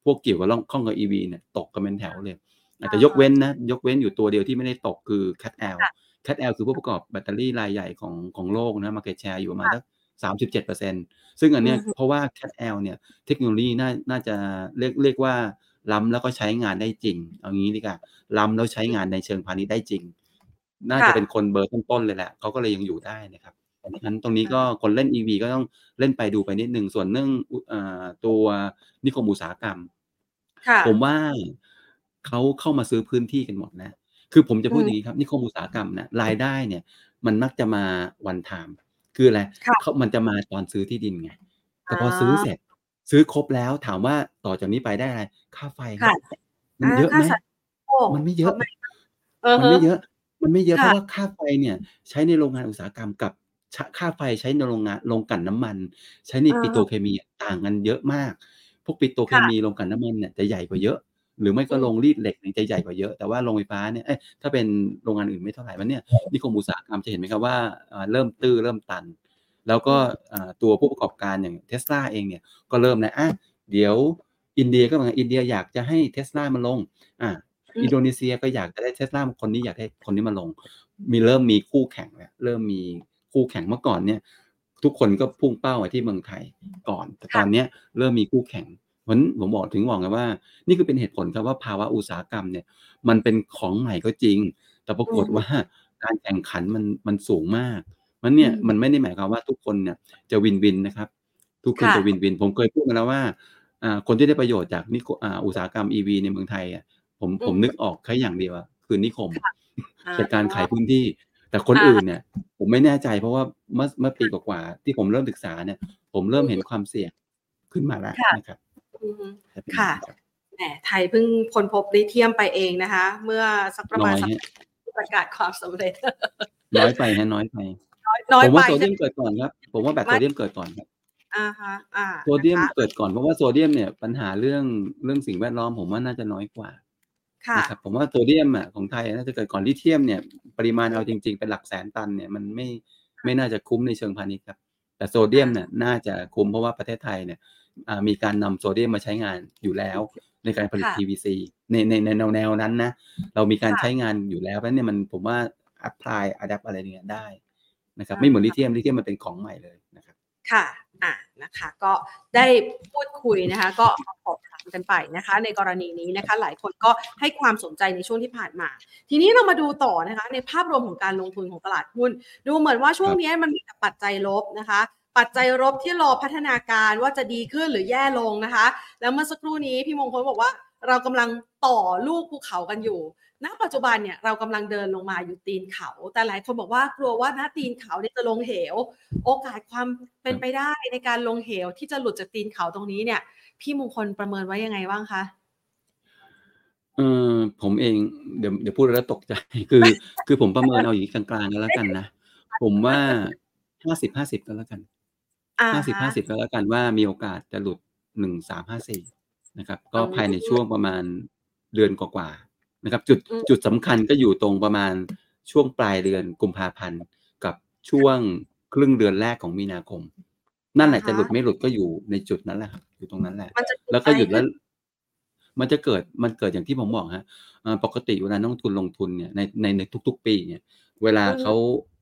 พวกเกี่ยวกับข้องกับ EV เนี่ยตกกันเป็นแถวเลย อาจจะยกเว้นนะ ยกเว้นอยู่ตัวเดียวที่ไม่ได้ตกคือ Cat L Cat L คือผู้ประกอบแบตเตอรี่รายใหญ่ของของโลกนะ market share อยู่ประมาณสักสามสิบเจ็ดเปอร์เซ็นซึ่งอันเนี้ยเพราะว่า Cat L เนี่ยเทคโนโลยีน่าน่าจะเรียกเรียกว่าล้ำแล้วก็ใช้งานได้จริง เอางี้ดีกว่าล้ำแล้วใช้งานในเชิงพาณิชย์ได้จริง น่าจะเป็นคนเบอร์ต้นๆเลยแหละเขาก็เลยยังอยู่ได้นะครับดังนั้นตรงนี้ก็คนเล่น EV ก็ต้องเล่นไปดูไปนิดหนึ่งส่วนเรื่องตัวนิคมอุตสาหกรรม ผมว่า เขาเข้ามาซื้อพื้นที่กันหมดนะ คือผมจะพูดอย่างนี้ครับนิคมอุตสาหกรรมนะรายได้เนี่ย มันมักจะมาวันไทม์คืออะไรเขามันจะมาตอนซื้อที่ดินไงแต่พอซื้อเสร็จ ซื้อครบแล้วถามว่าต่อจากนี้ไปได้อะไรค่าไฟมันเยอะไหมมันไม่เยอะอือมันฮึไม่เยอะมันไม่เยอะคเพ่ะราะว่าค่าไฟเนี่ย ใช้ในโรงงานอุตสาหกรรมกับชค่าไฟใช้ในโรงงานโรงกลั่นน้ำมัน ใช้ในอะปิโตฮระเคมีอะต่างกันเยอะมาก พวกปิโตรเคค่ะมีโรงกลั่นน้ำมันเนี่ยจะใหญ่กว่าเยอะ หรือไม่อก็ืโรมงรีดเหล็กเนี่ยจะใหญ่กว่าเยอะ แต่ว่าโรงไฟฟ้าเนี่ยเอ๊ยถ้าเป็นโรงงานอื่นไม่เท่าไรเพราะเนี่ยนิคมอุตสาหกรรมจะเห็นไหมครับว่าอ่าเริ่มตื้อเริ่มตัน แล้วอกื็มอ่าตัวผู้ประกอบการอย่าง Tesla เองเนี่ยก็เริ่มแล้วอะเดี๋ยวอินเดียก็เหมือนกันอินเดียอยากจะให้ Tesla มาลงอาอืมอินโดนีเซียก็อยากจะได้ Tesla คนนี้อยากได้คนนี้มาลง มีเริ่มมีคู่แข่งแล้วเริ่มมีคู่แข่งเมื่อก่อนเนี่ย ทุกคนก็พุ่งเป้ามาที่เมืองไทยก่อน แต่คต่อะนเนี้ยเริ่มมีคู่แข่ง เพราะฉะนั้นผมบอกถึงบอกไงว่า นี่คือเป็นเหตุผลครับว่าภาวะอุตสาหกรรมเนี่ย มันเป็นของใหม่ก็จริง แต่ปราอืกฏว่าอฮึการแข่งขันมันมันสูงมากเพราะเนี่อืยมมันไม่ได้หมายความว่าทุกคนเนี่ยจะวินๆนะครับ ทุกคคน่จะะวินๆผมเคยพูดมาแล้วว่าอ่าคนที่ได้ประโยชน์จากนิโคอ่าอุตสาหกรรม EV ในเมืองไทยอะผมอือฮผมนึึกออกแค่อย่างเดียวอะคือนิคมค่ะอ๋จากการขายอพื้นที่ แต่คนอะฮอื่นะเนี่ย ผมไม่แน่ใจเพราะว่าเมื่อเมื่อคปี่ะกว่าๆที่ผมเริ่มศึกษาเนี่ย ผมเริ่อมือเห็ฮนึความเสี่ยงขึ้นมาแล้วค่ะนะครับอือฮึจะเป็น คอย่า่งะงี้ครับแหมไทยเพิ่งค้นพบลิเธียมไปเองนะคะ เมื่อสักประนม้าณอยสักครับประกาศความสำเร็จ น้อยไปครับน้อยไปน้อยน้อผมวยไ่ปาโซใเชด่ียไมหม?เกิดก่อนครับ ผมว่าแบตไโมซ่เดียมเกิดก่อนครับอะฮะอานโซเดะียคมะเกิดก่อนเพราะว่าโซเดียมเนี่ยปัญหาเรื่องเรื่องสิ่งแวดล้อมผมว่าน่าจะน้อยกว่าค่นะครับะผมว่าโซเดียมอะของไทยอะน่าจะเกิดก่อนลิเธียมเนี่ยปริมาณอืมเอาจริง ๆ เป็นหลักแสนตันเนี่ยมันไม่คไม่่ะน่าจะคุ้มในเชิงพาณิชย์ครับ แต่โซเดอียมาเนี่ยน่าจะคุ้มเพราะว่าประเทศไทยเนี่ยอ่า มีการนำโซเดียมมาใช้งานอยู่แล้ว ในการผคลิต่ะ PVC ในในในแนวๆนั้นนะ เรามีกาคร่ใชะ้งานอยู่แล้วเพราะฉะนั้นเนี่ยมันผมว่าแอปพลายอะแดปต์อะไรเนี่ยได้นะครัอบะไม่เหมือนฮลิเะธียมลิเธียมมันเป็นของใหม่เลยนะครับค่ะอานะคะก็ได้พูดคุยนะคะก็มาสอบถามกันไปนะคะ ในกรณีนี้นะคะหลายคนก็ให้ความสนใจในช่วงที่ผ่านมา ทีนี้เรามาดูต่อนะคะในภาพรวมของการลงทุนของตลาดหุ้น ดูเหมือนว่าช่วครับงเนี้ยมันมีแต่ปัจจัยลบนะคะ ปัจจัยลบที่รอพัฒนาการว่าจะดีขึ้นหรือแย่ลงนะคะ แล้วเมื่อสักครู่นี้พี่มงคลบอกว่าเรากำลังต่อลูกภูเขากันอยู่ ณ ปัจจุบันเนี่ยเรากำลังเดินลงมาอยู่ตีนเขา แต่หลายคนบอกว่ากลัวว่าณตีนเขาเนี่ยจะลงเหว โอกาสความเป็ครับนไปได้ในการลงเหวที่จะหลุดจากตีนเขาตรงนี้เนี่ย พี่มงคลประเมินไว้ยังไงบ้างคะ?เออผมเองเดี๋ยวเดี๋ยวพูดแล้วตกใจคือ คือผมประเมินเอาอย่างงี้กลางๆก็แล้วกันนะ ผมว่า50-50ก็แล้วกันอะ ห้าสฮิบห้าะสิบก็แล้วกันว่ามีโอกาสจะหลุด1354นะครับกอ็ืภายในช่วงมประมาณเดือนกว่าๆนะครับ จุดอืมจุดสำคัญก็อยู่ตรงประมาณช่วงปลายเดือนกุมภาพันธ์กับช่วงครึ่งเดือนแรกของมีนาคม นั่อนแะฮหละจะหลุดะไม่หลุดก็อยู่ในจุดนั้นแหละครับอยู่ตรงนั้นแหละมันจะเกิแลด้วอก็ะไรขหยุดแลึ้้น?วมันจะเกิดมันเกิดอย่างที่ผมบอกครับเอ่อปกติเวลานักลงทุนลงทุนเนี่ยในในในทุก ๆ ปีเนี่ย เวลาเขอือฮึา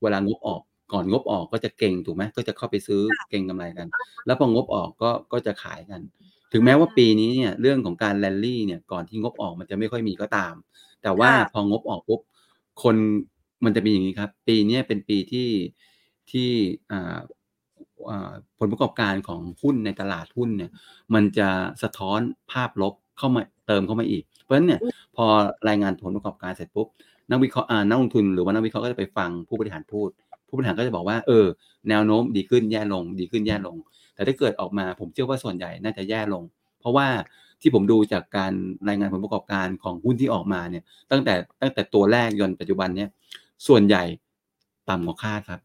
เวลางบออก ก่อนงบออกก็จะเก็งถูกไหมก็จะเข้าไปซื้อค่ะเก็งกำไรกันอะฮะแล้วพองบออกก็ก็จะขายกัน ถึงอแม้ว่าาปีนี้เนี่ยเรื่องของการ Rally เนี่ยก่อนที่งบออกมันจะไม่ค่อยมีก็ตาม แต่วค่า่ะพองบออกปุ๊บคนมันจะมีอย่างงี้ครับ ปีเนี้ยเป็นปีที่ที่อ่าอ่าผลประกอบการของหุ้นในตลาดหุ้นเนี่ย มันจะสะท้อนภาพลบเข้ามาเติมเข้ามาอีก เพราะฉะนั้นเนี่ยอือพอรายงานผลประกอบการเสร็จปุ๊บนักวิเคราะห์อ่านักลงทุนหรือว่านักวิเคราะห์ก็จะไปฟังผู้บริหารพูด ผู้บริหารก็จะบอกว่าเออแนวโน้มดีขึ้นแย่ลง ดีขึ้นแย่ลง แต่ถ้าเกิดออกมาผมเชื่อว่าส่วนใหญ่น่าจะแย่ลง เพราะว่าที่ผมดูจากการรายงานผลประกอบการของหุ้นที่ออกมาเนี่ย ตั้งแต่ตั้งแต่ตัวแรกจนปัจจุบันเนี้ยส่วนใหญ่ต่ำกว่าคาดครับ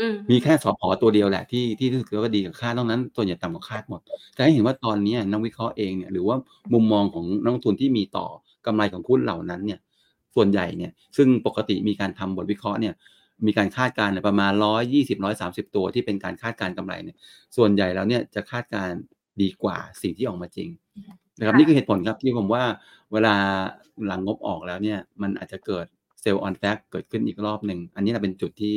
อือฮมีึแค่สผ.ตัวเดียวแหละที่ที่รู้สึกว่าดีกว่าคาดนอกนั้นส่วนใหญ่ต่ำกว่าคาดหมดจะให้เห็นว่าตอนเนี้ยนักวิเคราะห์เองเนี่ยหรือว่ามุมมองของนักลงทุนที่มีต่อกำไรของหุ้นเหล่านั้นเนี่ย ส่วนใหญ่เนี่ย ซึ่งปกติมีการทำบทวิเคราะห์เนี่ย มีการคาดการณ์เนี่ยประมาณ 120-130 ตัวที่เป็นการคาดการณ์กำไรเนี่ย ส่วนใหญ่แล้วเนี่ยจะคาดการณ์ดีกว่าสิ่งที่ออกมาจริงนะครัคบ่นี่คือะเหตุผลครับที่ผมว่าเวลาหลังงบออกแล้วเนี่ยมันอาจจะเกิด Sell on Fact เกิดขึ้นอีกรอบหนึ่ง อันนี้แหละเป็นจุดที่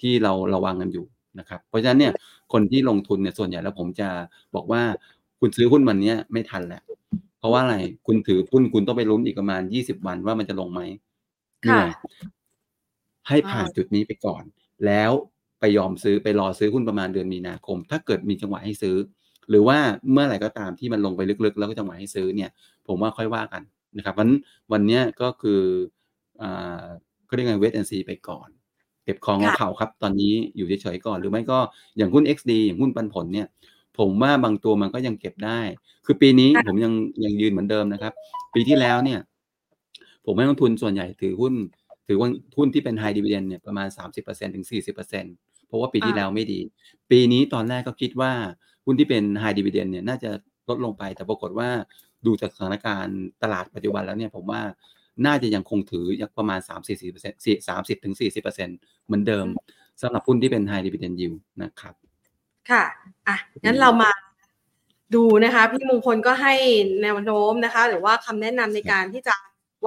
ที่เราระวังกันอยู่นะครับ เพราะฉะนั้นเอนี่ืยมคนที่ลงทุนเนี่ยส่วนใหญ่แล้วผมจะบอกว่าคุณซื้อหุ้นวันเนี้ยไม่ทันแล้ว เพราะว่าอะไรคุณถือหุ้นคุณต้องไปลุ้นอีกประมาณ 20 วันว่ามันจะลงไหมเหคนื่่ะอย ให้อผ่านาจุดนี้ไปก่อน แล้วไปยอมซื้อไปรอซื้อหุ้นประมาณเดือนมีนาคม ถ้าเกิดมีจังหวะให้ซื้อ หรือว่าเมื่อไหร่ก็ตามที่มันลงไปลึกๆ แล้วก็จังหวะให้ซื้อเนี่ย ผมว่าค่อยว่ากันนะครับเพราะฉะนั้นวันเนี้ยก็คืออ่าเขาเรียกไง wait and see ไปก่อนเก็บของคเอา่ะเข่าครับ ตอนนี้อยู่เฉยๆก่อนหรือไม่ก็อย่างหุ้น XD อย่างหุ้นปันผลเนี่ย ผมว่าบางตัวมันก็ยังเก็บได้ คือปีนี้ค่ผะมยังยังยืนเหมือนเดิมนะครับ ปีที่แล้วเนี่ย ผมให้นักลงทุนส่วนใหญ่ถือหุ้น ถือว่าหุ้นที่เป็นไฮดีเวเดนเนี่ยประมาณ 30%ถึง 40%เพราะว่าปีที่แล้วไม่ดี ปีนี้ตอนแรกก็คิดว่าหุ้นที่เป็น High Dividend เนี่ยน่าจะลดลงไป แต่ปรากฏว่าดูจากสถานการณ์ตลาดปัจจุบันแล้วเนี่ยผมว่าน่าจะยังคงถือยังประมาณ 3-40% 30ถึง40%เหมือนเดิมสำหรับหุ้นที่เป็น High Dividend Yield นะครับ ค่ะ อะ งั้นเรามาดูนะคะ พี่มงคลก็ให้แนวโน้มนะคะ หรือว่าคำแนะนำในการที่จะ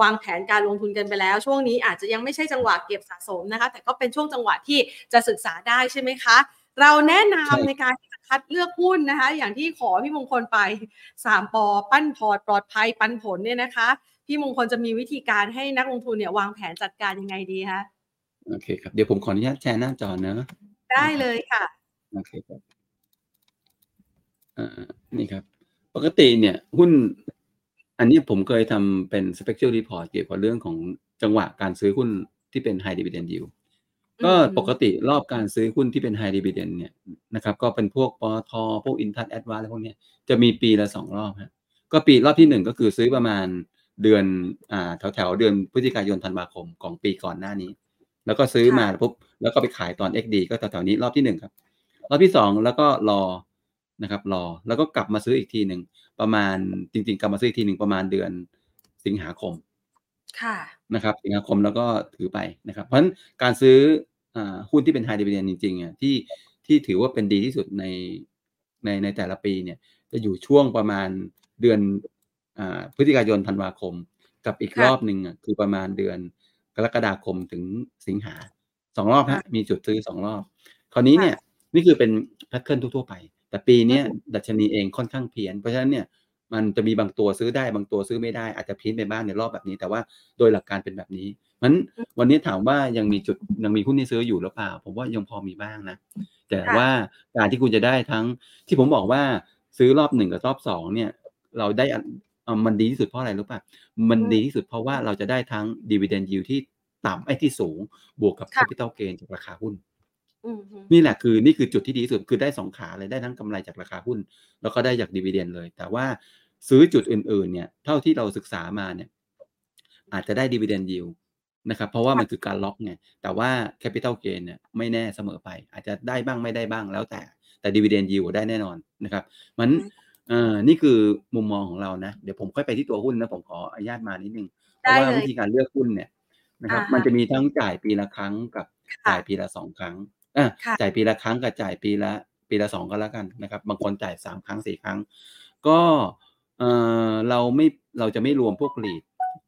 วางแผนการลงทุนกันไปแล้ว ช่วงนี้อาจจะยังไม่ใช่จังหวะเก็บสะสมนะคะ แต่ก็เป็นช่วงจังหวะที่จะศึกษาได้ใช่ไหมคะ เราแนะนำในการที่จะคัดเลือกหุ้นนะคะ อย่างที่ขอพี่มงคลไปสามปอปั้นพอร์ตปลอดภัยปันผลเนี่ยนะคะพี่มงคลจะมีวิธีการให้นักลงทุนเนี่ยวางแผนจัดการยังไงดีคะโอเคครับเดี๋ยวผมขออนุญาตแชร์หน้าจอเนอะได้เลยค่ะโอเคครับอ่านี่ครับ ปกติเนี่ย หุ้น อันนี้ผมเคยทำเป็น special report เกี่ยวกับเรื่องของจังหวะการซื้อหุ้นที่เป็น high dividend yield ก็ปกติรอบการซื้อหุ้นที่เป็น high dividend เนี่ยนะครับ ก็เป็นพวกปตทพวกอินทัศแอดวานอะไรพวกนี้จะมีปีละสองรอบฮะก็ปีรอบที่หนึ่งก็คือซื้อประมาณเดือนอ่าแถวแถวเดือนพฤศจิกายนธันวาคมของปีก่อนหน้านี้ แล้วก็ซื้อมาปุ๊บแล้วก็ไปขายตอน XD ก็แถวๆนี้รอบที่หนึ่งครับ รอบที่สองแล้วก็รอนะครับ รอแล้วก็กลับมาซื้ออีกทีหนึ่ง ประมาณจริง ๆกลับมาซื้ออีกทีหนึ่งประมาณเดือนสิงหาคมค่ะนะครับ สิงหาคมแล้วก็ถือไปนะครับ เพราะฉะนั้นการซื้อหุ้นที่เป็น high dividend จริงๆอะที่ที่ถือว่าเป็นดีที่สุดในในในแต่ละปีเนี่ย จะอยู่ช่วงประมาณเดือนพฤศจิกายนธันวาคม กับอีกรอบหนึ่งอะคือประมาณเดือนกรกฎาคมถึงสิงหาสองรอบฮะมีจุดซื้อสองรอบ คราวนี้เนี่ยนี่คือเป็นแพทเทิร์นทั่วๆไป แต่ปีนี้ดัชนีเองค่อนข้างเพี้ยน เพราะฉะนั้นเนี่ยมันจะมีบางตัวซื้อได้บางตัวซื้อไม่ได้อาจจะพี้นไปบ้างในรอบแบบนี้ แต่ว่าโดยหลักการเป็นแบบนี้มันวันนี้ถามว่ายังมีจุดยังมีหุ้นที่ซื้ออยู่หรือเปล่า ผมว่ายังพอมีบ้างนะ แต่ว่าการที่คุณจะได้ทั้งที่ผมบอกว่าซื้อรอบหนึ่งกับรอบสองเนี่ย เราได้มันดีที่สุดเพราะอะไรรู้ป่ะมันดีที่สุดเพราะว่าเราจะได้ทั้งดีเวเดนยิวที่ต่ำไอ้ที่สูงบวกกับ capital gain จากราคาหุ้น นี่แหละคือนี่คือจุดที่ดีที่สุดคือได้สองขาเลยได้ทั้งกำไรจากราคาหุ้น แล้วก็ได้จาก dividend เลย แต่ว่าซื้อจุดอื่นๆเนี่ยเท่าที่เราศึกษามาเนี่ยอาจจะได้ดีเวเดนยิวนะครับเพราะว่ามันคือการล็อกไงแต่ว่า capital gain เนี่ยไม่แน่เสมอไป อาจจะได้บ้างไม่ได้บ้างแล้วแต่แต่ดีเวเดนยิวได้แน่นอนนะครับมันเอ่อนี่คือมุมมองของเรานะ เดี๋ยวผมค่อยไปที่ตัวหุ้นนะผมขออนุญาตมานิดนึงเพราะว่าวิธีการเลือกหุ้นเนี่ยนะครับ มันจะมีทั้งจ่ายปีละครั้งกับจ่ายปีละสองครั้ง อ่าจ่ายปีละครั้งกับจ่ายปีละปีละสองก็แล้วกันนะครับ บางคนจ่ายสามครั้งสี่ครั้ง ก็เออเราไม่เราจะไม่รวมพวก REIT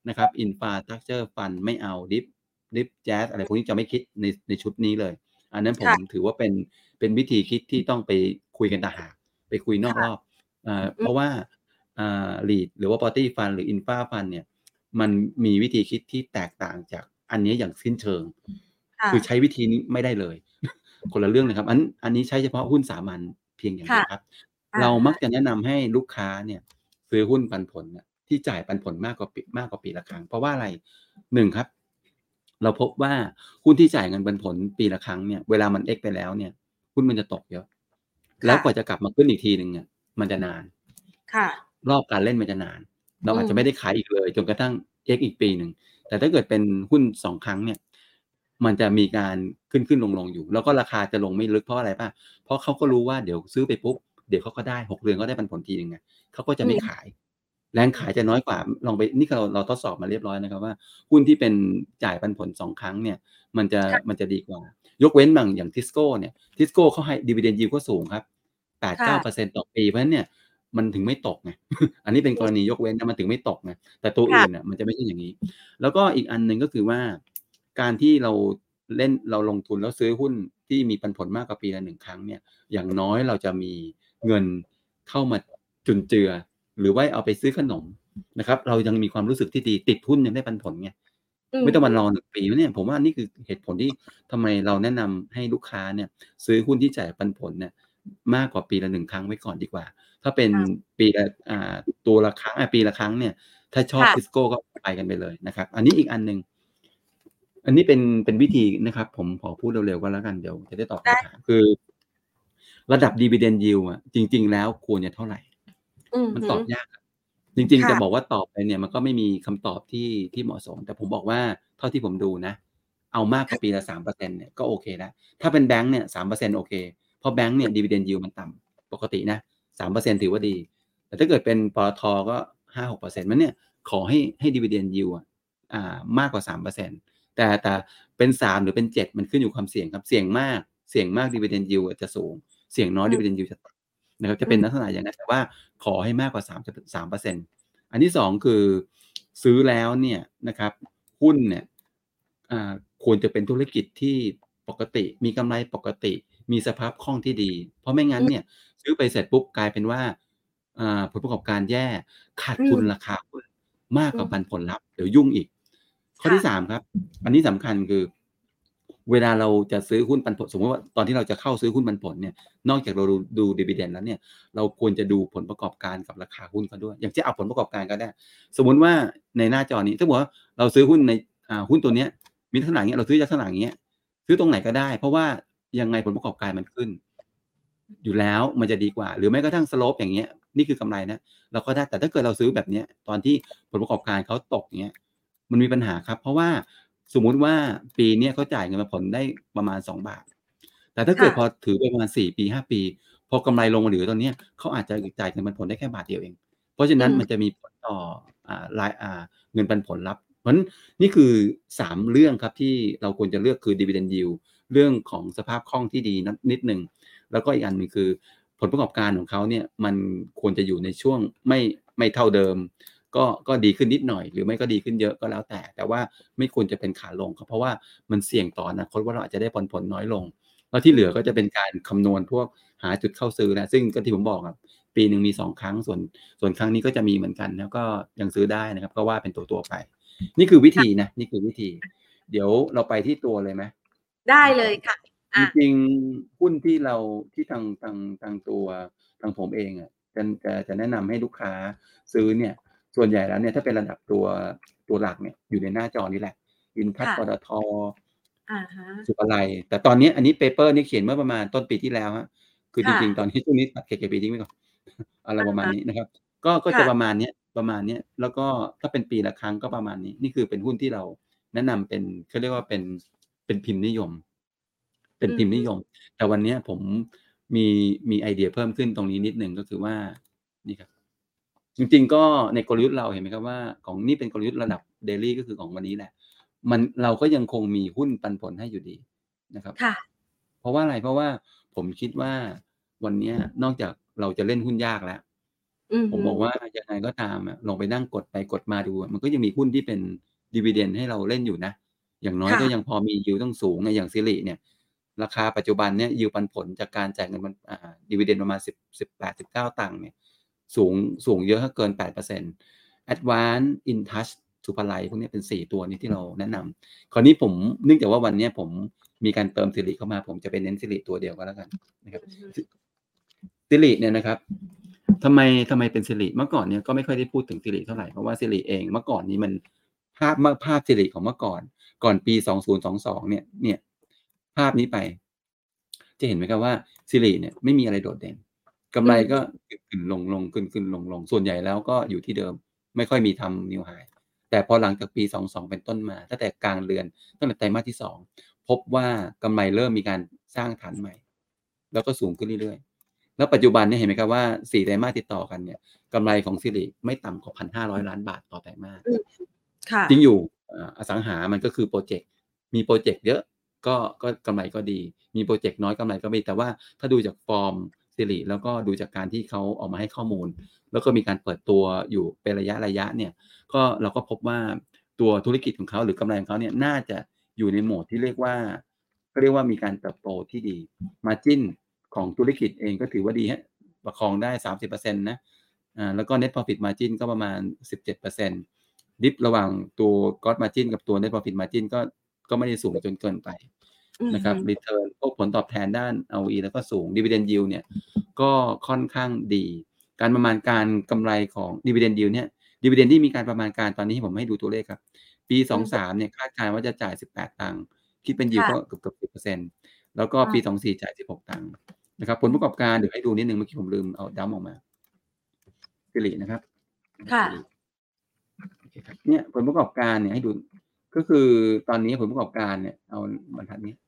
นะครับ infrastructure fund ไม่เอา DIF DIF JAS อะไรพวกนี้จะไม่คิดในในชุดนี้เลย อันนั้นผมถือว่าเป็นเป็นวิธีคิดที่ต้องไปคุยกันต่างหากไปคุยนอกรอบอ่าเพราะว่าอ่า REIT หรือว่า property fund หรือ infra fund เนี่ยมันมีวิธีคิดที่แตกต่างจากอันนี้อย่างสิ้นเชิง คือใช้วิธีนี้ไม่ได้เลย คนละเรื่องนะครับ อันอันนี้ใช้เฉพาะหุ้นสามัญเพียงอย่างเดียวครับ เรามักจะแนะนำให้ลูกค้าเนี่ย ซื้อหุ้นปันผลเนี่ยที่จ่ายปันผลมากกว่าปีมากกว่าปีละครั้ง เพราะว่าอะไรหนึ่งครับ เราพบว่าหุ้นที่จ่ายเงินปันผลปีละครั้งเนี่ยเวลามัน X ไปแล้วเนี่ยหุ้นมันจะตกเยอะ แล้วกว่าจะกลับมาขึ้นอีกทีหนึ่งเนี่ยมันจะนาน ค่ะ รอบการเล่นมันจะนาน เราอาจจะไม่ได้ขายอีกเลยจนกระทั่งเอ็กอีกปีหนึ่งแต่ถ้าเกิดเป็นหุ้นสองครั้งเนี่ย มันจะมีการขึ้นขึ้นลงลงอยู่ แล้วก็ราคาจะลงไม่ลึกเพราะอะไรป่ะ เพราะเขาก็รู้ว่าเดี๋ยวซื้อไปปุ๊บ เดี๋ยวเขาก็ได้หกเดือนก็ได้ปันผลทีหนึ่งไงเขาก็จะไม่ขาย แรงขายจะน้อยกว่า ลองไปนี่เราเราทดสอบมาเรียบร้อยนะครับว่าหุ้นที่เป็นจ่ายปันผลสองครั้งเนี่ย มันจะมันจะดีกว่า ยกเว้นบางอย่างทิสโก้เนี่ยทิสโก้เขาให้ดีเวเดนยิวก็สูงครับแปดเก้าเปอร์เซ็นต์ต่อปีเพราะฉะนั้นเนี่ยมันถึงไม่ตกไง อันนี้เป็นกรณียกเว้นนะมันถึงไม่ตกไง แต่ตัวอื่นเนี่ยมันจะไม่ใช่อย่างนี้ แล้วก็อีกอันหนึ่งก็คือว่า การที่เราเล่นเราลงทุนแล้วซื้อหุ้นที่มีปันผลมากกว่าปีละหนึ่งครั้งเนี่ย อย่างน้อยเราจะมีเงินเข้ามาจุนเจือ หรือว่าเอาไปซื้อขนมนะครับ เรายังมีความรู้สึกที่ดีติดหุ้นยังได้ปันผลไงไม่ต้องมารอหนึ่งปีเนี่ยผมว่านี่คือเหตุผลที่ทำไมเราแนะนำให้ลูกค้าเนี่ย ซื้อหุ้นที่จ่ายปันผลเนี่ยมากกว่าปีละหนึ่งครั้งไว้ก่อนดีกว่า ถ้าเป็นปีละอ่าตัวละครั้งปีละครั้งเนี่ย ถ้าชอบซิสโก้ก็ไปกันไปเลยนะครับ อันนี้อีกอันหนึ่ง อันนี้เป็นเป็นวิธีนะครับ ผมขอพูดเร็วๆก็แล้วกันเดี๋ยวจะได้ตอบคำถามคือ ระดับดีเวเดนยิวอะจริง ๆ แล้วควรจะเท่าไหร่มันตอบยากจริงๆค่ะจะบอกว่าตอบไปเนี่ย มันก็ไม่มีคำตอบที่ที่เหมาะสม แต่ผมบอกว่าเท่าที่ผมดูนะ เอามากกว่าปีละ3%เนี่ยก็โอเคแล้วถ้าเป็นแบงก์เนี่ย3%โอเคเพราะแบงก์เนี่ย dividend yield มันต่ำปกตินะ3%ถือว่าดี แต่ถ้าเกิดเป็นปตท.ก็5-6%นั้นเนี่ยขอให้ให้ dividend yield อะอ่ามากกว่า3% แต่แต่เป็น3หรือเป็น7มันขึ้นอยู่ความเสี่ยงครับเสี่ยงมากเสี่ยงมาก dividend yield อะจะสูง เสี่ยงน้อยอืม dividend yield จะต่ำนะครับจะอืเป็นมลักษณะอย่างนั้นแต่ว่าขอให้มากกว่า3จ3%อันที่2คือซื้อแล้วเนี่ยนะครับหุ้นเนี่ยอ่าควรจะเป็นธุรกิจที่ปกติ มีกำไรปกติ มีสภาพคล่องที่ดี เพราะไม่งั้นเนี่ยซื้อไปเสร็จปุ๊บกลายเป็นว่าอ่าผลประกอบการแย่ขาดอืทุนมราคาหุ้นมากกว่าอืมปันผลลัพธ์เดี๋ยวยุ่งอีก ข้อที่3ครับ อันนี้สำคัญคือ เวลาเราจะซื้อหุ้นปันผลสมมติว่าตอนที่เราจะเข้าซื้อหุ้นปันผลเนี่ย นอกจากเราดูดู dividend แล้วเนี่ย เราควรจะดูผลประกอบการกับราคาหุ้นเขาด้วย อย่างเช่นเอาผลประกอบการก็ได้ สมมติว่าในหน้าจอนี้ถ้าบอกว่าเราซื้อหุ้นในอ่าหุ้นตัวเนี้ย มีลักษณะอย่างเงี้ยเราซื้อลักษณะอย่างเงี้ย ซื้อตรงไหนก็ได้ เพราะว่ายังไงผลประกอบการมันขึ้น อยู่แล้วมันจะดีกว่า หรือแม้กระทั่ง slope อย่างเงี้ยนี่คือกำไรนะเราก็ได้แต่ถ้าเกิดเราซื้อแบบเนี้ยตอนที่ผลประกอบการเขาตกอย่างเงี้ย มันมีปัญหาครับ เพราะว่าสมมุติว่าปีเนี้ยเขาจ่ายเงินปันผลได้ประมาณ 2 บาท แต่ถ้าเกิดค่ะพอถือไปประมาณ 4 ปี 5 ปี พอกำไรลงมาเหลือตอนเนี้ยเขาอาจจะจ่ายเงินปันผลได้แค่บาทเดียวเอง เพราะฉะอืนั้นมมันจะมีผลต่ออ่ารายอ่าเงินปันผลลัพธ์เพราะฉะนั้นนี่คือ 3 เรื่องครับที่เราควรจะเลือกคือ dividend yield เรื่องของสภาพคล่องที่ดีนัดนิดหนึ่งแล้วก็อีกอันหนึ่งคือ ผลประกอบการของเขาเนี่ยมันควรจะอยู่ในช่วงไม่ไม่เท่าเดิม ก็ก็ดีขึ้นนิดหน่อย หรือไม่ก็ดีขึ้นเยอะก็แล้วแต่ แต่ว่าไม่ควรจะเป็นขาลงครับเพราะว่ามันเสี่ยงต่ออนาคตว่าเราอาจจะได้ปันผลน้อยลง แล้วที่เหลือก็จะเป็นการคำนวณพวกหาจุดเข้าซื้อแล้วซึ่งก็ที่ผมบอกอะปีหนึ่งมี 2 ครั้งส่วนส่วนครั้งนี้ก็จะมีเหมือนกันแล้วก็ยังซื้อได้นะครับ ก็ว่าเป็นตัวๆไป นี่คือวิธีนะนี่คือวิธี เดี๋ยวเราไปที่ตัวเลยไหม?ได้เลยค่ะจอ่าริงๆหุ้นที่เราที่ทางทางทางตัวทางผมเองอะจะจะจะแนะนำให้ลูกค้าซื้อเนี่ย ส่วนใหญ่แล้วเนี่ยถ้าเป็นระดับตัวตัวหลักเนี่ยอยู่ในหน้าจอนี้แหละ อินทัชค่ะปตท.อะฮะสุภาลัยแต่ตอนเนี้ยอันนี้เปเปอร์นี้เขียนเมื่อประมาณต้นปีที่แล้วครับคือคจ่ะริงๆ ตอนนี้ช่วงนี้ตัด KKP ทิ้งไปก่อนอะไรอะประมาณฮะนี้นะครับ ก็ก็ค่จะะประมาณเนี้ยประมาณเนี้ยแล้วก็ถ้าเป็นปีละครั้งก็ประมาณนี้ นี่คือเป็นหุ้นที่เราแนะนำเป็นเขาเรียกว่าเป็นเป็นพิมพ์นิยม เป็อนือฮพิมพ์นิยึมแต่วันเนี้ยผมมีมีไอเดียเพิ่มขึ้นตรงนี้นิดหนึ่งก็คือว่านี่ครับ จริงๆ ก็ในกลยุทธ์เราเห็นไหมครับว่า ของนี่เป็นกลยุทธ์ระดับ daily ก็คือของวันนี้แหละ มันเราก็ยังคงมีหุ้นปันผลให้อยู่ดีนะครับค่ะ เพราะว่าอะไร?เพราะว่าผมคิดว่าวันเนี้ยนอกจากเราจะเล่นหุ้นยากแล้วอือฮผมึบอกว่ายังไงก็ตามอะลองไปนั่งกดไปกดมาดูอะมันก็ยังมีหุ้นที่เป็น dividend ให้เราเล่นอยู่นะ อย่างน้อยค่ก็ะยังพอมี yield ตั้งสูงอะอย่างสิริเนี่ย ราคาปัจจุบันเนี่ย yield ปันผลจากการจ่ายเงินปันอ่า dividend ประมาณ10 18-19ตังค์เนี่ย สูงสูงเยอะครับเกิน 8% Advance Intouch สุภาลัยพวกเนี้ยเป็น 4 ตัวนี้ที่เราแนะนำคราวนี้ผมเนื่องจากว่าวันเนี้ยผมมีการเติมสิริเข้ามา ผมจะไปเน้นสิริตัวเดียวก็แล้วกันนะครับอือฮึสิสิริเนี่ยนะครับทำไมทำไมเป็นสิริ?เมื่อก่อนเนี่ยก็ไม่ค่อยได้พูดถึงสิริเท่าไรเพราะว่าสิริเองเมื่อก่อนนี้มันภาพมภาพสิริของเมื่อก่อน ก่อนปี 2022 เนี่ยเนี่ยภาพนี้ไป จะเห็นไหมครับว่าสิริเนี่ยไม่มีอะไรโดดเด่น กำอืไรก็อฮึขึ้นๆลงๆขึ้นๆลงๆส่วนใหญ่แล้วก็อยู่ที่เดิมไม่ค่อยมีทำ New High แต่พอหลังจากปี 22 เป็นต้นมาตั้งแต่กลางเดือนตั้งแต่ไตรมาสที่ 2 พบว่ากำไรเริ่มมีการสร้างฐานใหม่ แล้วก็สูงขึ้นเรื่อยๆ แล้วปัจจุบันเนี่ยเห็นไหมครับว่า 4 ไตรมาสติดต่อกันเนี่ยกำไรของสิริไม่ต่ำกว่า1,500ล้านบาทต่อไตรมาสอืมค่ะจริงอยู่อ่าอสังหามันก็คือโปรเจกต์มีโปรเจกต์เยอะก็ก็กำไรก็ดี มีโปรเจกต์น้อยกำไรก็มีแต่ว่าถ้าดูจากฟอร์ม สิริแล้วก็ดูจากการที่เขาออกมาให้ข้อมูล แล้วก็มีการเปิดตัวอยู่เป็นระยะๆเนี่ยก็เราก็พบว่าตัวธุรกิจของเขาหรือกำไรของเขาเนี่ยน่าจะอยู่ในโหมดที่เรียกว่าเขาเรียกว่ามีการเติบโตที่ดี Margin ของธุรกิจเองก็ถือว่าดีครับประคองได้30%นะอ่าแล้วก็ Net Profit Margin ก็ประมาณ17% Dip ระหว่างตัว Gross Margin กับตัว Net Profit Margin ก็ก็ไม่ได้สูงจนเกินไป นะคฮรับึรีเทิร์นพวกผลตอบแทนด้าน ROE แล้วก็สูง Dividend Yield เนี่ยก็ค่อนข้างดี การประมาณการกำไรของ Dividend Yield เนี่ย Dividend ที่มีการประมาณการตอนนี้ผมให้ดูตัวเลขครับ ปีอือฮึ23เนี่ยคาดการณ์ว่าจะจ่าย 18 ตังค์คิดเป็นค Yield ่ะก็เกือบๆ10%แล้วก็อาปี 24 จ่าย 16 ตังค์นะครับผอืมลประกอบการเดี๋ยวให้ดูนิดหนึ่งเมื่อกี้ผมลืมเอา Dump ออกมาสิรินะครับค่ะโอเคครับเนี่ยผลประกอบการเนี่ยให้ดูก็คือตอนนี้ผลประกอบการเนี่ยเอาบรรทัดนี้เอ่อ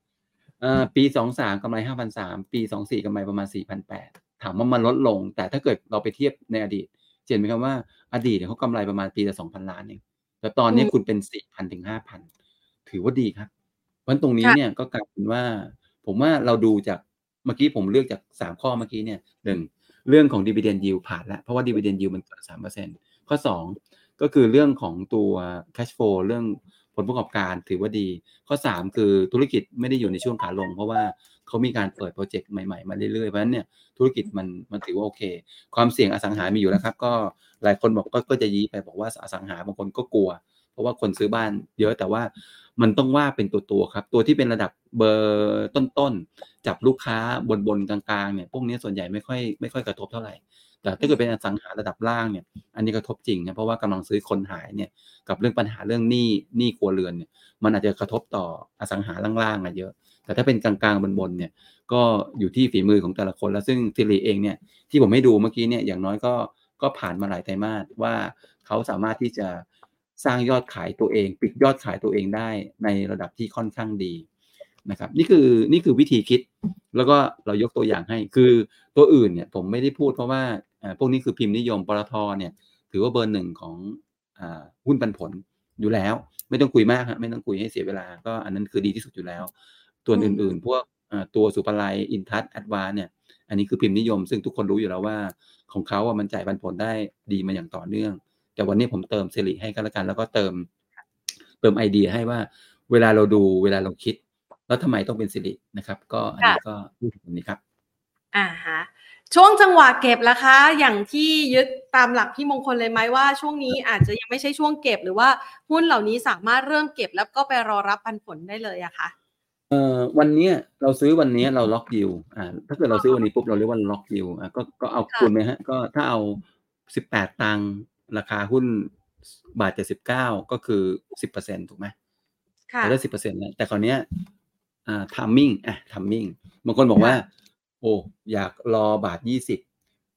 ปีสองสามกำไรห้าพันสามปีสองสี่กำไรประมาณสี่พันแปดถามว่ามันลดลง แต่ถ้าเกิดเราไปเทียบในอดีตเห็นไหมครับว่าอดีตเนี่ยเขากำไรประมาณปีละสองพันล้านเองแต่ตอนนี้อืมคุณเป็นสี่พันถึงห้าพันถือว่าดีครับ เพราะฉะนั้นตรงนี้ค่ะเนี่ยก็กลายเป็นว่า ผมว่าเราดูจากเมื่อกี้ผมเลือกจากสามข้อเมื่อกี้เนี่ยหนึ่งเรื่องของ dividend yield ผ่านแล้ว เพราะว่า dividend yield มันเกินสามเปอร์เซ็นข้อสองก็คือเรื่องของตัว cash flow เรื่อง ผลประกอบการถือว่าดี ข้อสามคือธุรกิจไม่ได้อยู่ในช่วงขาลง เพราะว่าเขามีการเปิดโปรเจกต์ใหม่ๆ มาเรื่อยๆ เพราะฉะนั้นเนี่ยธุรกิจมันมันถือว่าโอเค ความเสี่ยงอสังหามีอยู่แล้วครับ ก็หลายคนบอกก็ก็จะยี้ไปบอกว่าอสังหาบางคนก็กลัว เพราะว่าคนซื้อบ้านเยอะแต่ว่ามันต้องว่าเป็นตัวตัวๆครับ ตัวที่เป็นระดับเบอร์ต้นๆจับลูกค้าบนบนๆกลางๆเนี่ยพวกนี้ส่วนใหญ่ไม่ค่อยไม่ค่อยกระทบเท่าไหร่ แต่ถ้าเกิดเป็นอสังหาระดับล่างเนี่ย อันนี้กระทบจริงนะเพราะว่ากำลังซื้อคนหายเนี่ยกับเรื่องปัญหาเรื่องหนี้หนี้ครัวเรือนเนี่ย มันอาจจะกระทบต่ออสังหาล่างๆอะเยอะ แต่ถ้าเป็นกลางๆบนๆเนี่ย ก็อยู่ที่ฝีมือของแต่ละคน แล้วซึ่งซิริเองเนี่ยที่ผมให้ดูเมื่อกี้เนี่ยอย่างน้อยก็ก็ผ่านมาหลายไตรมาสว่าเขาสามารถที่จะสร้างยอดขายตัวเอง ปิดยอดขายตัวเองได้ในระดับที่ค่อนข้างดีนะครับนี่คือนี่คือวิธีคิดแล้วก็เรายกตัวอย่างให้คือตัวอื่นเนี่ยผมไม่ได้พูดเพราะว่า พวกนี้คือพิมพ์นิยมปตทเนี่ยถือว่าเบอร์หนึ่งของอ่าหุ้นปันผลอยู่แล้ว ไม่ต้องคุยมากฮะไม่ต้องคุยให้เสียเวลา ก็อันนั้นคือดีที่สุดอยู่แล้ว ตัวอืมอื่นๆ พวกอ่าตัวสุภาลัยอินทัศแอดวานเนี่ย อันนี้คือพิมพ์นิยม ซึ่งทุกคนรู้อยู่แล้วว่าของเขาอะมันจ่ายปันผลได้ดีมาอย่างต่อเนื่อง แต่วันนี้ผมเติมสิริให้กันละกัน แล้วก็เติมเติมไอเดียให้ว่าเวลาเราดูเวลาเราคิด แล้วทำไมต้องเป็นสิรินะครับ ก็อันนี้ก็พูดถึงตรงนี้ครับ อ่าฮะ ช่วงจังหวะเก็บล่ะคะ อย่างที่ยึดตามหลักพี่มงคลเลยไหมว่าช่วงนี้อาจจะยังไม่ใช่ช่วงเก็บหรือว่าหุ้นเหล่านี้สามารถเริ่มเก็บแล้วก็ไปรอรับปันผลได้เลยอะคะเอ่อวันเนี้ยเราซื้อวันเนี้ยเราล็อกยิวอ่าถ้าเกิดเราซื้อวันนี้ปุ๊บเราเรียกว่าล็อกยิวอ่าก็ก็เอาค่ะคูณไหมฮะก็ถ้าเอาสิบแปดตังค์ราคาหุ้นบาทเจ็ดสิบเก้าก็คือสิบเปอร์เซ็นถูกไหมค่ะเราได้สิบเปอร์เซ็นต์แล้วแต่คราวเนี้ยอ่าทัมมิ่งอะทัมมิ่งบางคนบอกว่า โอ้อยากรอบาทยี่สิบ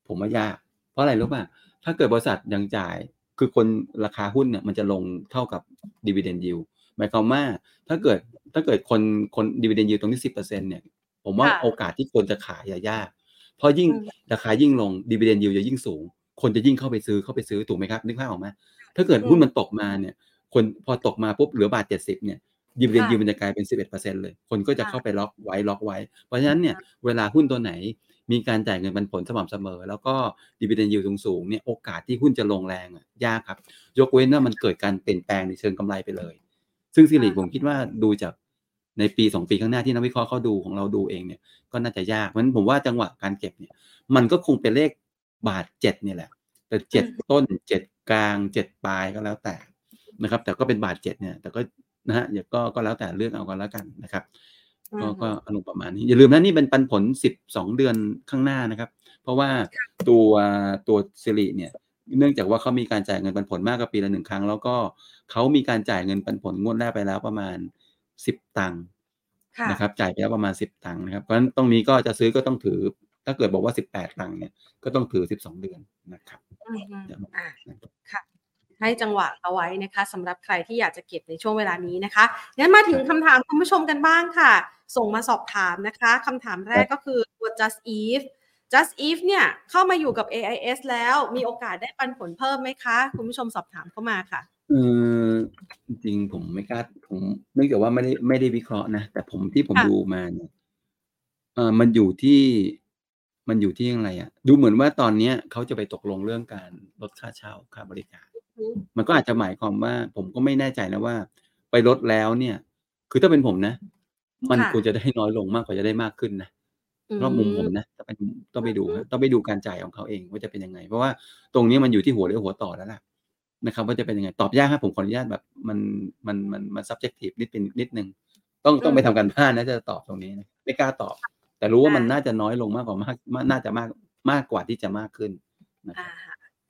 ผมว่ายาก เพราะอะไรรู้ป่ะถ้าเกิดบริษัทยังจ่ายคือคนราคาหุ้นเนี่ยมันจะลงเท่ากับ dividend yield หมายความว่าถ้าเกิดถ้าเกิดคนคน dividend yield ตรงที่สิบเปอร์เซ็นเนี่ยผมว่าค่ะโอกาสที่คนจะขายอะยาก เพราะยิ่งอืมราคายิ่งลง dividend yield จะยิ่งสูง คนจะยิ่งเข้าไปซื้อเข้าไปซื้อถูกไหมครับนึกภาพออกไหมถ้าเกิดหุ้นมันตกมาเนี่ย คนพอตกมาปุ๊บเหลือบาทเจ็ดสิบเนี่ย dividend ค่ะ yield มันจะกลายเป็นสิบเอ็ดเปอร์เซ็นเลย คนก็จะค่ะเข้าไปล็อกไว้ล็อกไว้ เพราะฉะนั้นเนี่ยเวลาหุ้นตัวไหนมีการจ่ายเงินปันผลสม่ำเสมอ แล้วก็ dividend yield สูงๆเนี่ยโอกาสที่หุ้นจะลงแรงอะยากครับ ยกเว้นว่ามันเกิดการเปลี่ยนแปลงในเชิงกำไรไปเลย ซึ่งสิริอ่าผมคิดว่าดูจากในปีสองปีข้างหน้าที่นักวิเคราะห์เขาดูของเราดูเองเนี่ยก็น่าจะยากเพราะฉะนั้นผมว่าจังหวะการเก็บเนี่ย มันก็คงเป็นเลขบาทเจ็ดเนี่ยแหละ แต่เจ็ดต้นเจ็ดกลางเจ็ดปลายก็แล้วแต่นะครับ แต่ก็เป็นบาทเจ็ดเนี่ย แต่ก็ นะฮะอย่าก็ก็แล้วแต่เลือกเอากันแล้วกันนะครับอืก็มก็อารมณ์ประมาณนี้ อย่าลืมนะนี่เป็นปันผลสิบสองเดือนข้างหน้านะครับ เพราะว่าตัวตัวสิริเนี่ย เนื่องจากว่าเขามีการจ่ายเงินปันผลมากกว่าปีละหนึ่งครั้ง แล้วก็เขามีการจ่ายเงินปันผลงวดแรกไปแล้วประมาณสิบตังค์ค่ะนะครับ จ่ายไปแล้วประมาณสิบตังค์นะครับเพราะฉะนั้นตรงนี้ก็จะซื้อก็ต้องถือ ถ้าเกิดบอกว่าสิบแปดตังค์เนี่ยก็ต้องถือสิบสองเดือนนะครับอืมอืมเดี๋ยวอ่านะครับค่ะ ให้จังหวะเอาไว้นะคะสำหรับใครที่อยากจะเก็บในช่วงเวลานี้นะคะงั้นมาถึงคำถามคุณผู้ชมกันบ้างค่ะ ส่งมาสอบถามนะคะคำถามแรกก็คือตัว just if just if เนี่ยเข้ามาอยู่กับ AIS แล้วมีโอกาสได้ปันผลเพิ่มไหมคะ คุณผู้ชมสอบถามเข้ามาค่ะเออจริงๆผมไม่กล้าผมเนื่องจากว่าไม่ได้ไม่ได้วิเคราะห์นะ แต่ผมที่ผมค่ะดูมาเนี่ยเออมันอยู่ที่มันอยู่ที่อะไรอะ่ะ ดูเหมือนว่าตอนเนี้ยเขาจะไปตกลงเรื่องการลดค่าเช่าค่าบริการ มันก็อาจจะหมายความว่า ผมก็ไม่แน่ใจนะว่า ไปลดแล้วเนี่ย คือถ้าเป็นผมนะ มันค่ะควรจะได้น้อยลงมากกว่าจะได้มากขึ้นนะเพราะมุมผมนะต้องไปต้องไปดูฮะต้องไปดูการจ่ายของเขาเองว่าจะเป็นยังไง เพราะว่าตรงนี้มันอยู่ที่หัวเรือหัวต่อแล้วล่ะนะครับว่าจะเป็นยังไงตอบยากครับผมขออนุญาตแบบมันมันมันมัน subjective นิดเป็นนิดนึงต้องต้องไปทำการบ้านนะจะตอบตรงนี้นะไม่กล้าตอบ แต่รู้ว่ามันน่าจะน้อยลงมากกว่ามากมากน่าจะมากมากกว่าที่จะมากขึ้นนะคอ่ารับ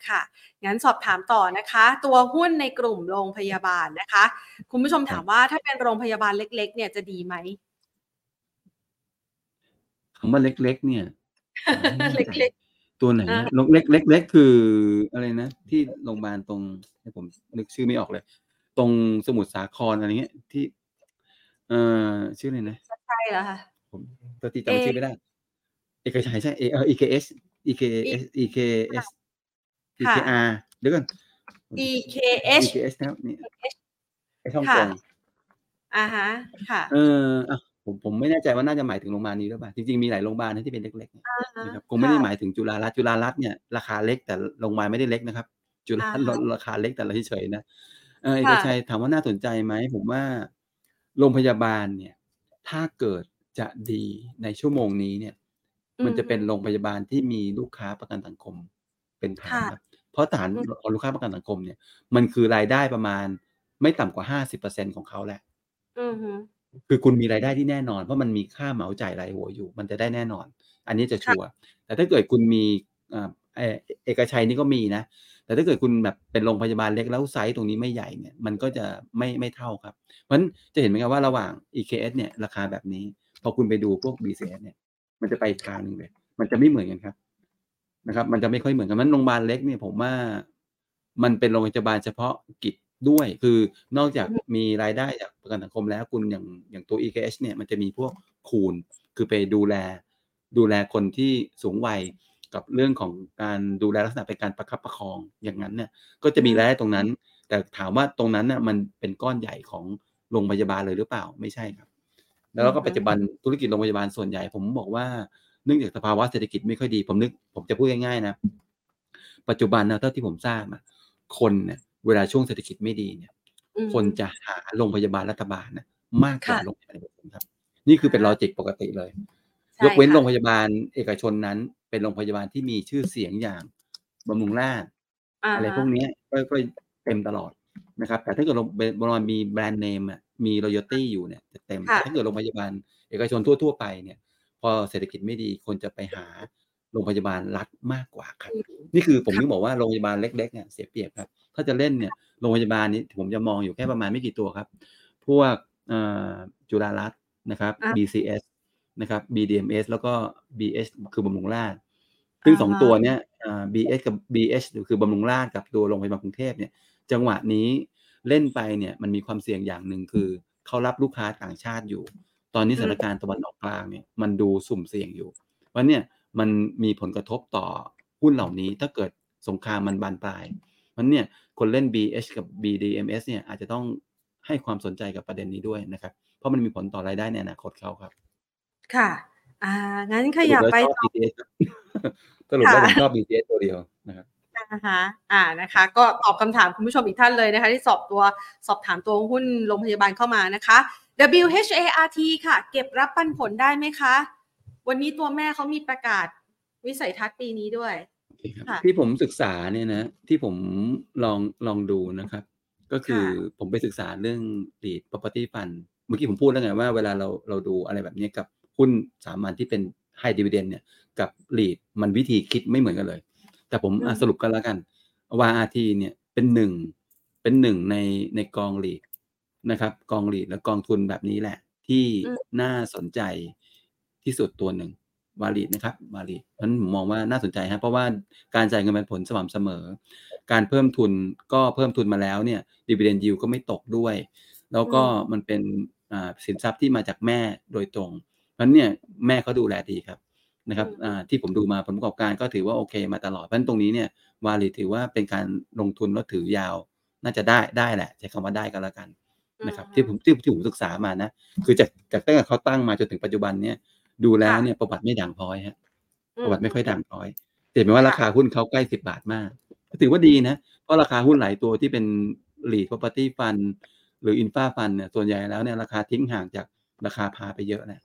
ค่ะ งั้นสอบถามต่อนะคะ ตัวหุ้นในกลุ่มโรงพยาบาลนะคะ คุณผู้ชมถามว่าถ้าเป็นโรงพยาบาลเล็ก ๆ เนี่ยจะดีไหมคำว่าเล็ก ๆ เนี่ยผมไม่แน่ใจเล็กตัวไหนอ่านะโรงเล็กเล็กเล็กคืออะไรนะ ที่โรงพยาบาลตรงให้ผมนึกชื่อไม่ออกเลย ตรงสมุทรสาครอะไรเงี้ยที่ เอ่อชื่ออะไรนะใช่เหรอคะผมตัวที่จำชื่อไม่ได้เอกชัยใช่เอเออ EKS EKS EKS ค่ะ EKR เดี๋ยวก่อน EKH EKS นะครับนี่ไอ้ช่องค่ะกงอ่าฮะค่ะ เอออะผมผมไม่แน่ใจว่าน่าจะหมายถึงโรงพยาบาลนี้หรือเปล่าจริงๆมีหลายโรงพยาบาลนะที่เป็นเล็กๆเนี่ยอ่าฮะนะครับคงไม่ได้ค่ะหมายถึงจุฬารัตน์จุฬารัตน์เนี่ยราคาเล็กแต่โรงพยาบาลไม่ได้เล็กนะครับ จุฬาอ่าฮะราคาเล็กแต่เราเฉยๆนะเออเอค่ะกชัยถามว่าน่าสนใจไหมผมว่าโรงพยาบาลเนี่ย ถ้าเกิดจะดีในชั่วโมงนี้เนี่ย มันจะเป็นโรงพยาบาลที่มีลูกค้าประกันสังคม เป็นฐานค่ะครับเพราะฐานอืมของลูกค้าประกันสังคมเนี่ย มันคือรายได้ประมาณไม่ต่ำกว่าห้าสิบเปอร์เซ็นของเขาแหละอือฮึคือคุณมีรายได้ที่แน่นอน เพราะมันมีค่าเหมาจ่ายรายหัวอยู่ มันจะได้แน่นอน อันนี้จะชัวร์แต่ถ้าเกิดคุณมีอ่าเอ่อเอกชัยนี่ก็มีนะ แต่ถ้าเกิดคุณแบบเป็นโรงพยาบาลเล็กแล้วไซส์ตรงนี้ไม่ใหญ่เนี่ย มันก็จะไม่ไม่เท่าครับ เพราะฉะนั้นจะเห็นไหมครับว่าระหว่าง EKS เนี่ยราคาแบบนี้ พอคุณไปดูพวก BCS เนี่ย มันจะไปอีกทางหนึงเลย มันจะไม่เหมือนกันครับ นะครับ มันจะไม่ค่อยเหมือนกันมันโรงพยาบาลเล็กเนี่ยผมว่ามันเป็นโรงพยาบาลเฉพาะกิจด้วย คือนอกจากมีรายได้จากประกันสังคมแล้วคุณอย่างอย่างตัว EKH เนี่ยมันจะมีพวกคูณ คือไปดูแล ดูแลคนที่สูงวัยกับเรื่องของการดูแลลักษณะเป็นการประคับประคองอย่างนั้นเนี่ย ก็จะมีรายได้ตรงนั้น แต่ถามว่าตรงนั้นน่ะมันเป็นก้อนใหญ่ของโรงพยาบาลเลยหรือเปล่าไม่ใช่ครับ แล้วก็ปัจจุบันธุรกิจโรงพยาบาลส่วนใหญ่ผมบอกว่า เนื่องจากสภาวะเศรษฐกิจไม่ค่อยดี ผมนึก ผมจะพูดง่ายๆนะ ปัจจุบันนะเท่าที่ผมทราบอะคนเนี่ยเวลาช่วงเศรษฐกิจไม่ดีเนี่ยอืมคนจะหาโรงพยาบาลรัฐบาลนะมากกว่าค่ะโรงพยาบาลเอกชนครับ นี่คือเป็นอ่าลอจิกปกติเลยใช่ยกเว้นค่ะโรงพยาบาลเอกชนนั้น เป็นโรงพยาบาลที่มีชื่อเสียงอย่างบำรุงราษฎร์อ่าอะไรฮะพวกเนี้ยก็ก็เต็มตลอดนะครับ แต่ถ้าเกิดโรงพยาบาลมีแบรนด์เนมอะมี loyalty อยู่เนี่ยจะเต็มค่ะแต่ถ้าเกิดโรงพยาบาลเอกชนทั่ว ๆ ไปเนี่ยพ อเศรษฐกิจไม่ดีคนจะไปหาโรงพยาบาลรัฐมากกว่าครับอืมนี่คือผมถึงบอกว่าโรงพยาบาลเล็กๆเนี่ยเสียเปรียบครับ ถ้าจะเล่นเนี่ยโรงพยาบาลนี้ผมจะมองอยู่แค่ประมาณไม่กี่ตัวครับ พวกเอ่อจุฬารัตน์นะครับอะ BCS นะครับ BDMS แล้วก็ BH คือบำรุงราษฎร์ซึ่งอ่าสองฮะตัวเนี้ยอ่า BH กับ BH คือบำรุงราษฎร์กับตัวโรงพยาบาลกรุงเทพเนี่ย จังหวะนี้เล่นไปเนี่ยมันมีความเสี่ยงอย่างหนึ่งคือเขารับลูกค้าต่างชาติอยู่ ตอนนี้สถานการณ์ตะวันออกกลางเนี่ยมันดูสุ่มเสี่ยงอยู่เพราะเนี่ยมันมีผลกระทบต่อหุ้นเหล่านี้ถ้าเกิดสงครามมันบานปลายมันเนี่ยคนเล่น BH กับ BDMs เนี่ยอาจจะต้องให้ความสนใจกับประเด็นนี้ด้วยนะครับ เพราะมันมีผลต่อรายได้ในอนาคตเขาครับ ค่ะ อ่า งั้นขสรุยัปบแล้วไปชอบต่อ BTS ครับสรุปแล้วค่ะผมชอบ BTS ตัวเดียวนะครับนะคะอ่านะคะ ก็ตอบคำถามคุณผู้ชมอีกท่านเลยนะคะ ที่สอบตัวสอบถามตัวหุ้นโรงพยาบาลเข้ามานะคะ WHART ค่ะ เก็บรับปันผลได้ไหมคะ วันนี้ตัวแม่เขามีประกาศวิสัยทัศน์ปีนี้ด้วยโอเคครับค่ะที่ผมศึกษาเนี่ยนะ ที่ผมลองลองดูนะครับ ก็คือค่ะผมไปศึกษาเรื่อง lead property fund เมื่อกี้ผมพูดแล้วไงว่าเวลาเราเราดูอะไรแบบนี้กับหุ้นสามัญที่เป็น high dividend เนี่ย กับ lead มันวิธีคิดไม่เหมือนกันเลย แต่ผมอะอืมสรุปกันแล้วกัน YRT เนี่ยเป็นหนึ่งเป็นหนึ่งในในกอง lead นะครับ กอง lead และกองทุนแบบนี้แหละ ที่น่าสนใจที่สุดตัวหนึ่งวาลีดนะครับวาลีดเพราะฉะนั้นผมมองว่าน่าสนใจครับเพราะว่าการจ่ายเงินปันผลสม่ำเสมอ การเพิ่มทุนก็เพิ่มทุนมาแล้วเนี่ยดีเวเดนยิวก็ไม่ตกด้วย แล้วก็มันเป็นอ่าสินทรัพย์ที่มาจากแม่โดยตรงเพราะฉะนั้นเนี่ยแม่เขาดูแลดีครับนะครับอ่าที่ผมดูมาผลประกอบการก็ถือว่าโอเค มาตลอดเพราะฉะนั้นตรงนี้เนี่ยวาลีดถือว่าเป็นการลงทุนแล้วถือยาว น่าจะได้ได้แหละใช้คำว่าได้ก็แล้วกัน นะครับที่ผมที่ที่ผมศึกษามานะ คือจากจากตั้งแต่เขาตั้งมาจนถึงปัจจุบันเนี่ยดูแล้วเนี่ยประวัติไม่ด่างพร้อยฮะประวัติไม่ค่อยด่างพร้อยแต่เห็นไหมว่าราคาหุ้นเขาใกล้สิบาทมากก็ถือว่าดีนะเพราะราคาหุ้นหลายตัวที่เป็น lead property fund หรือ infra fund เนี่ยส่วนใหญ่แล้วเนี่ยราคาทิ้งห่างจากราคาพาไปเยอะนะ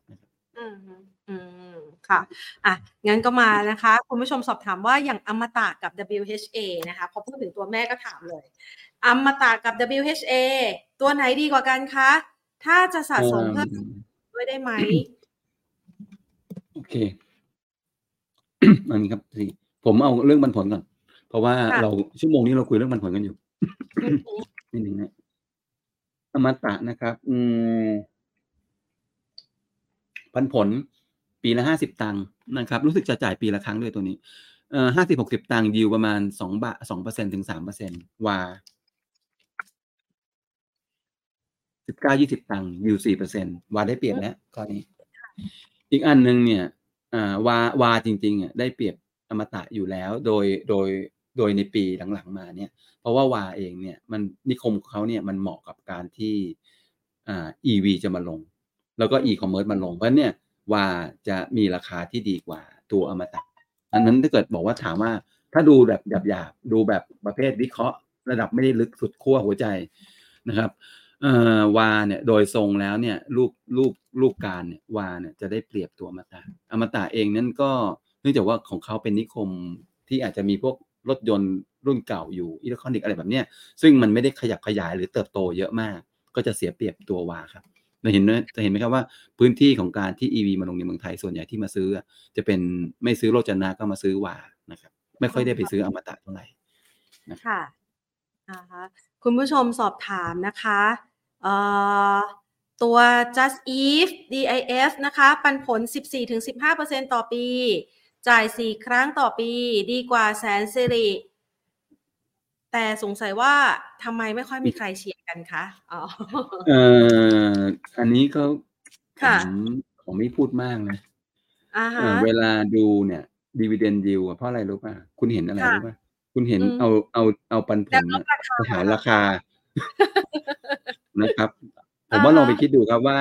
อืมอืม ค่ะอะงั้นก็มานะคะ คุณผู้ชมสอบถามว่าอย่างอมตะกับ WHA นะคะพอพูดถึงตัวแม่ก็ถามเลยอมตะกับ WHA ตัวไหนดีกว่ากันคะ ถ้าจะสะสมเพิ่มด้วยได้ไหมโอเคอันนี้ครับสิผมเอาเรื่องบันผลก่อน เพราะว่าค่ะเราชั่วโมงนี้เราคุยเรื่องบันผลกันอยู่อืมนิดหนึ่งนะอมตะนะครับ อืมปันผล ปีละห้าสิบตังค์นะครับ รู้สึกจะจ่ายปีละครั้งด้วยตัวนี้เอ่อห้าสิบหกสิบตังค์ยิวประมาณสองบาทสองเปอร์เซ็นถึงสามเปอร์เซ็นวาสิบเก้ายี่สิบตังค์ยิวสี่เปอร์เซ็นวาได้เปรียบแล้วข้อนี้ อีกอันหนึ่งเนี่ยอ่าวาวาจริงๆอะได้เปรียบอมตะอยู่แล้วโดยโดยโดยในปีหลังๆมาเนี่ย เพราะว่าวาเองเนี่ยมันนิคมของเขาเนี่ยมันเหมาะกับการที่อ่า EV จะมาลง แล้วก็ e-commerce มาลงเพราะเนี่ย ว่าจะมีราคาที่ดีกว่าตัวอมตะอันนั้นถ้าเกิดบอกว่าถามว่าถ้าดูแบบหยาบๆดูแบบประเภทวิเคราะห์ ระดับไม่ได้ลึกสุดขั้วหัวใจนะครับวาเนี่ยโดยทรงแล้วเนี่ยลูกลูกลูกการเนี่ยวาเนี่ยจะได้เปรียบตัวอมตะอมตะเองนั้นก็เนื่องจากว่าของเขาเป็นนิคมที่อาจจะมีพวกรถยนต์รุ่นเก่าอยู่อิเล็กทรอนิกส์อะไรแบบเนี้ยซึ่งมันไม่ได้ขยับขยายหรือเติบโตเยอะมาก ก็จะเสียเปรียบตัววาครับ เราเห็นไหมจะเห็นไหมครับว่าพื้นที่ของการที่ EV มาลงในเมืองไทยส่วนใหญ่ที่มาซื้อ จะเป็นไม่ซื้อโรจนาก็มาซื้อวานะครับ ไม่ค่อยได้ไปซื้ออมตะเท่าไหร่ค่ะนะคะคุณผู้ชมสอบถามนะคะเอ่อตัว just if DIF นะคะ ปันผล 14-15%ต่อปี จ่าย 4 ครั้งต่อปี ดีกว่าแสนสิริ แต่สงสัยว่าทำไมไม่ค่อยมีใครเชียร์กันคะอ๋อเอ่ออันนี้ก็ผค่ะมผมไม่พูดมากนะอ่าเอ่ฮะอเวลาดูเนี่ยดีเวเดนดิวเพราะอะไรรู้ป่ะ คุณเห็นอะไรค่ะรู้ป่ะ คุณเห็นอืมเอาเอาเอาปันผแนวลโน้น่ะมราคาไปหารเหรอราคานะครับ ผมว่าอ่าฮะลองไปคิดดูครับว่า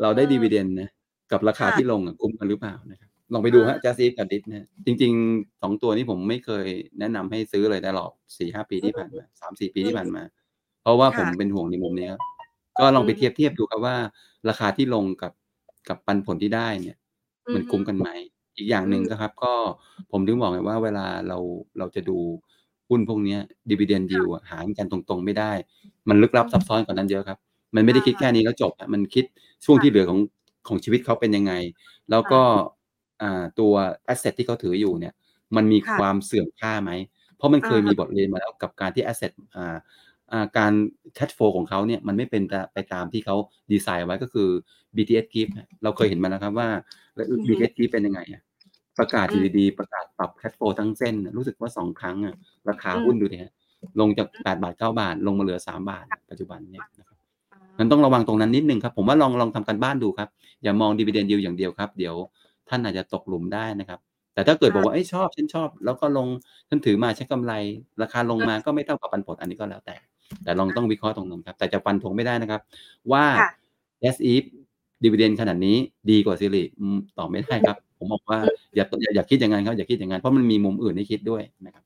เราได้เออดีเวเดนนะกับราคาค่ะที่ลงอะคุ้มกันหรือเปล่านะครับ ลองไปดูอ่าฮะจ s ซีฟกับดิสนะจริงๆสองตัวนี้ผมไม่เคยแนะนำให้ซื้อเลยตลอดสี่ห้าปีที่ผ่านมาสามสี่ปีที่ผ่านมา เพราะว่าผมค่ะเป็นห่วงในมุมนี้ครับ ก็ลองไปเทียบเทียบดูครับว่า ราคาที่ลงกับกับปันผลที่ได้เนี่ย มันคุ้มกันไหม อีกอย่างหนึ่งอืมก็ครับ ก็ผมถึงบอกไงว่าเวลาเราเราจะดูหุ้นพวกเนี้ dividend yield หารกันตรงๆ ไม่ได้ มันลึกลับซับซ้อนกว่านั้นเยอะครับ มันไม่ได้คิดแค่นี้แล้วจบอะมันคิดช่วงที่เหลือของของชีวิตเขาเป็นยังไง แล้วก็อ่า ตัว asset ที่เขาถืออยู่เนี่ยมันมีค่ะความเสื่อมค่าไหม เพราะมันเคยอ่าฮะมีบทเรียนมาแล้วกับการที่ asset อ่าอ่าการ cash flow ของเขาเนี่ยมันไม่เป็นไปตามที่เขาดีไซน์ไว้ก็คือ BTS Gift อะเราเคยเห็นมาแล้วครับว่าอือฮึ BTS Gift เป็นยังไงอะประกาศออืยู่มดีๆประกาศปรับ cash flow ทั้งเส้นอะรู้สึกว่าสองครั้งอะราคาอืมหุ้นดูดิฮะลงจากแปดบาทเก้าบาท ลงมาเหลือสามบาท ปัจจุบันเนี่ยนะครับมันต้องระวังตรงนั้นนิดนึงครับ ผมว่าลองลองทำกันบ้านดูครับ อย่ามองดีเวเดนยิวอย่างเดียวครับ เดี๋ยว ท่านอาจจะตกหลุมได้นะครับ แต่ถ้าเกิดบอกว่าเอ้ยชอบฉันชอบ แล้วก็ลงฉันถือมาใช้กำไร ราคาลงมาก็ไม่เท่ากับปันผลอันนี้ก็แล้วแต่ แต่ลองต้องวิเคราะห์ตรงนั้นครับ แต่จะฟันธงไม่ได้นะครับ ว่าค่ะ S E ดีเวเดนขนาดนี้ดีกว่าซิริอืมตอบไม่ได้ครับ ผมบอกว่าอย่าอย่าอย่าคิดอย่างนั้นครับอย่าคิดอย่างนั้นเพราะมันมีมุมอื่นให้คิดด้วยนะครับ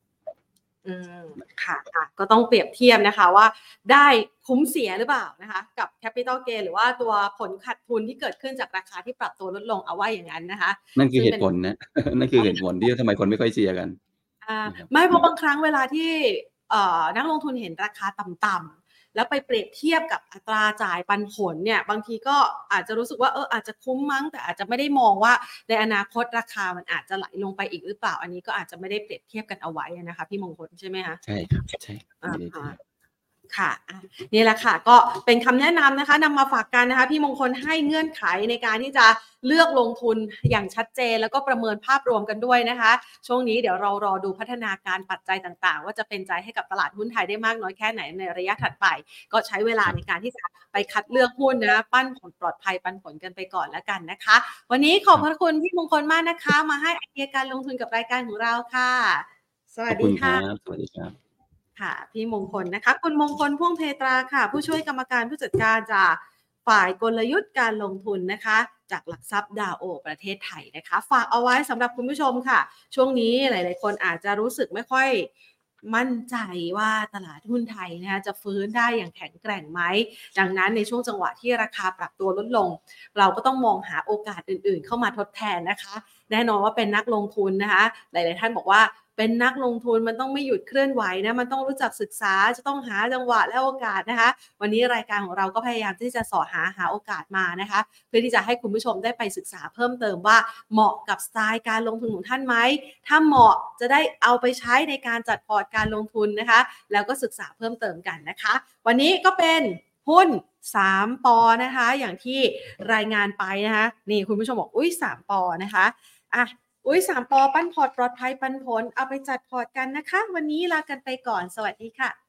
อืม ค่ะค่ะก็ต้องเปรียบเทียบนะคะว่าได้คุ้มเสียหรือเปล่านะคะกับ Capital Gain หรือว่าตัวผลขาดทุนที่เกิดขึ้นจากราคาที่ปรับตัวลดลงเอาว่าอย่างนั้นนะคะ นั่นคือซึ่งเหเป็นตุผลนะนั่นคือเหตุผลที่ทำไมคนไม่ค่อยเชียร์กันอ่านะครับไม่เพราะบางครั้งเวลาที่เอ่อนักลงทุนเห็นราคาต่ำๆ แล้วไปเปรียบเทียบกับอัตราจ่ายปันผลเนี่ยบางทีก็อาจจะรู้สึกว่าเอออาจจะคุ้มมั้ง แต่อาจจะไม่ได้มองว่าในอนาคตราคามันอาจจะไหลลงไปอีกหรือเปล่า อันนี้ก็อาจจะไม่ได้เปรียบเทียบกันเอาไว้นะคะพี่มงคลใช่ไหมคะใช่ครับใช่ครับอ่าไม่ได้เทียบ ค่ะ นี่แหละค่ะ ก็เป็นคำแนะนำนะคะนำมาฝากกันนะคะ พี่มงคลให้เงื่อนไขในการที่จะเลือกลงทุนอย่างชัดเจน แล้วก็ประเมินภาพรวมกันด้วยนะคะ ช่วงนี้เดี๋ยวเรารอดูพัฒนาการปัจจัยต่างๆ ว่าจะเป็นใจให้กับตลาดหุ้นไทยได้มากน้อยแค่ไหนในระยะถัดไป ก็ใช้เวลาในการที่จะไปคัดเลือกหุ้นนะ ปั้นผลปลอดภัยปันผลกันไปก่อนแล้วกันนะคะ วันนี้ขอบพระคุณพี่มงคลมากนะคะ มาให้ไอเดียการลงทุนกับรายการของเราค่ะ สวัสดีค่ะสวัสดีครับ ค่ะพี่มงคลนะคะคุณมงคลพ่วงเพตราค่ะ ผู้ช่วยกรรมการผู้จัดการจากฝ่ายกลยุทธ์การลงทุนนะคะ จากหลักทรัพย์ดาวโอ ประเทศไทยนะคะ ฝากเอาไว้สำหรับคุณผู้ชมค่ะ ช่วงนี้หลาย ๆ คนอาจจะรู้สึกไม่ค่อยมั่นใจว่าตลาดหุ้นไทยนะคะจะฟื้นได้อย่างแข็งแกร่งไหม ดังนั้นในช่วงจังหวะที่ราคาปรับตัวลดลง เราก็ต้องมองหาโอกาสอื่นๆ เข้ามาทดแทนนะคะ แน่นอนว่าเป็นนักลงทุนนะคะ หลาย ๆ ท่านบอกว่า เป็นนักลงทุนมันต้องไม่หยุดเคลื่อนไหวนะมันต้องรู้จักศึกษาจะต้องหาจังหวะและโอกาสนะคะ วันนี้รายการของเราก็พยายามที่จะสอหาหาโอกาสมานะคะ เพื่อที่จะให้คุณผู้ชมได้ไปศึกษาเพิ่มเติมว่าเหมาะกับสไตล์การลงทุนของท่านไหมถ้าเหมาะจะได้เอาไปใช้ในการจัดพอร์ตการลงทุนนะคะ แล้วก็ศึกษาเพิ่มเติมกันนะคะ วันนี้ก็เป็นหุ้น3ปอนะคะ อย่างที่รายงานไปนะคะ นี่คุณผู้ชมบอก อุ้ย3ปอนะคะอะ อุ้ยสามปอปั้นพอร์ตปลอดภัยปันผลเอาไปจัดพอร์ตกันนะคะ วันนี้ลากันไปก่อนสวัสดีค่ะ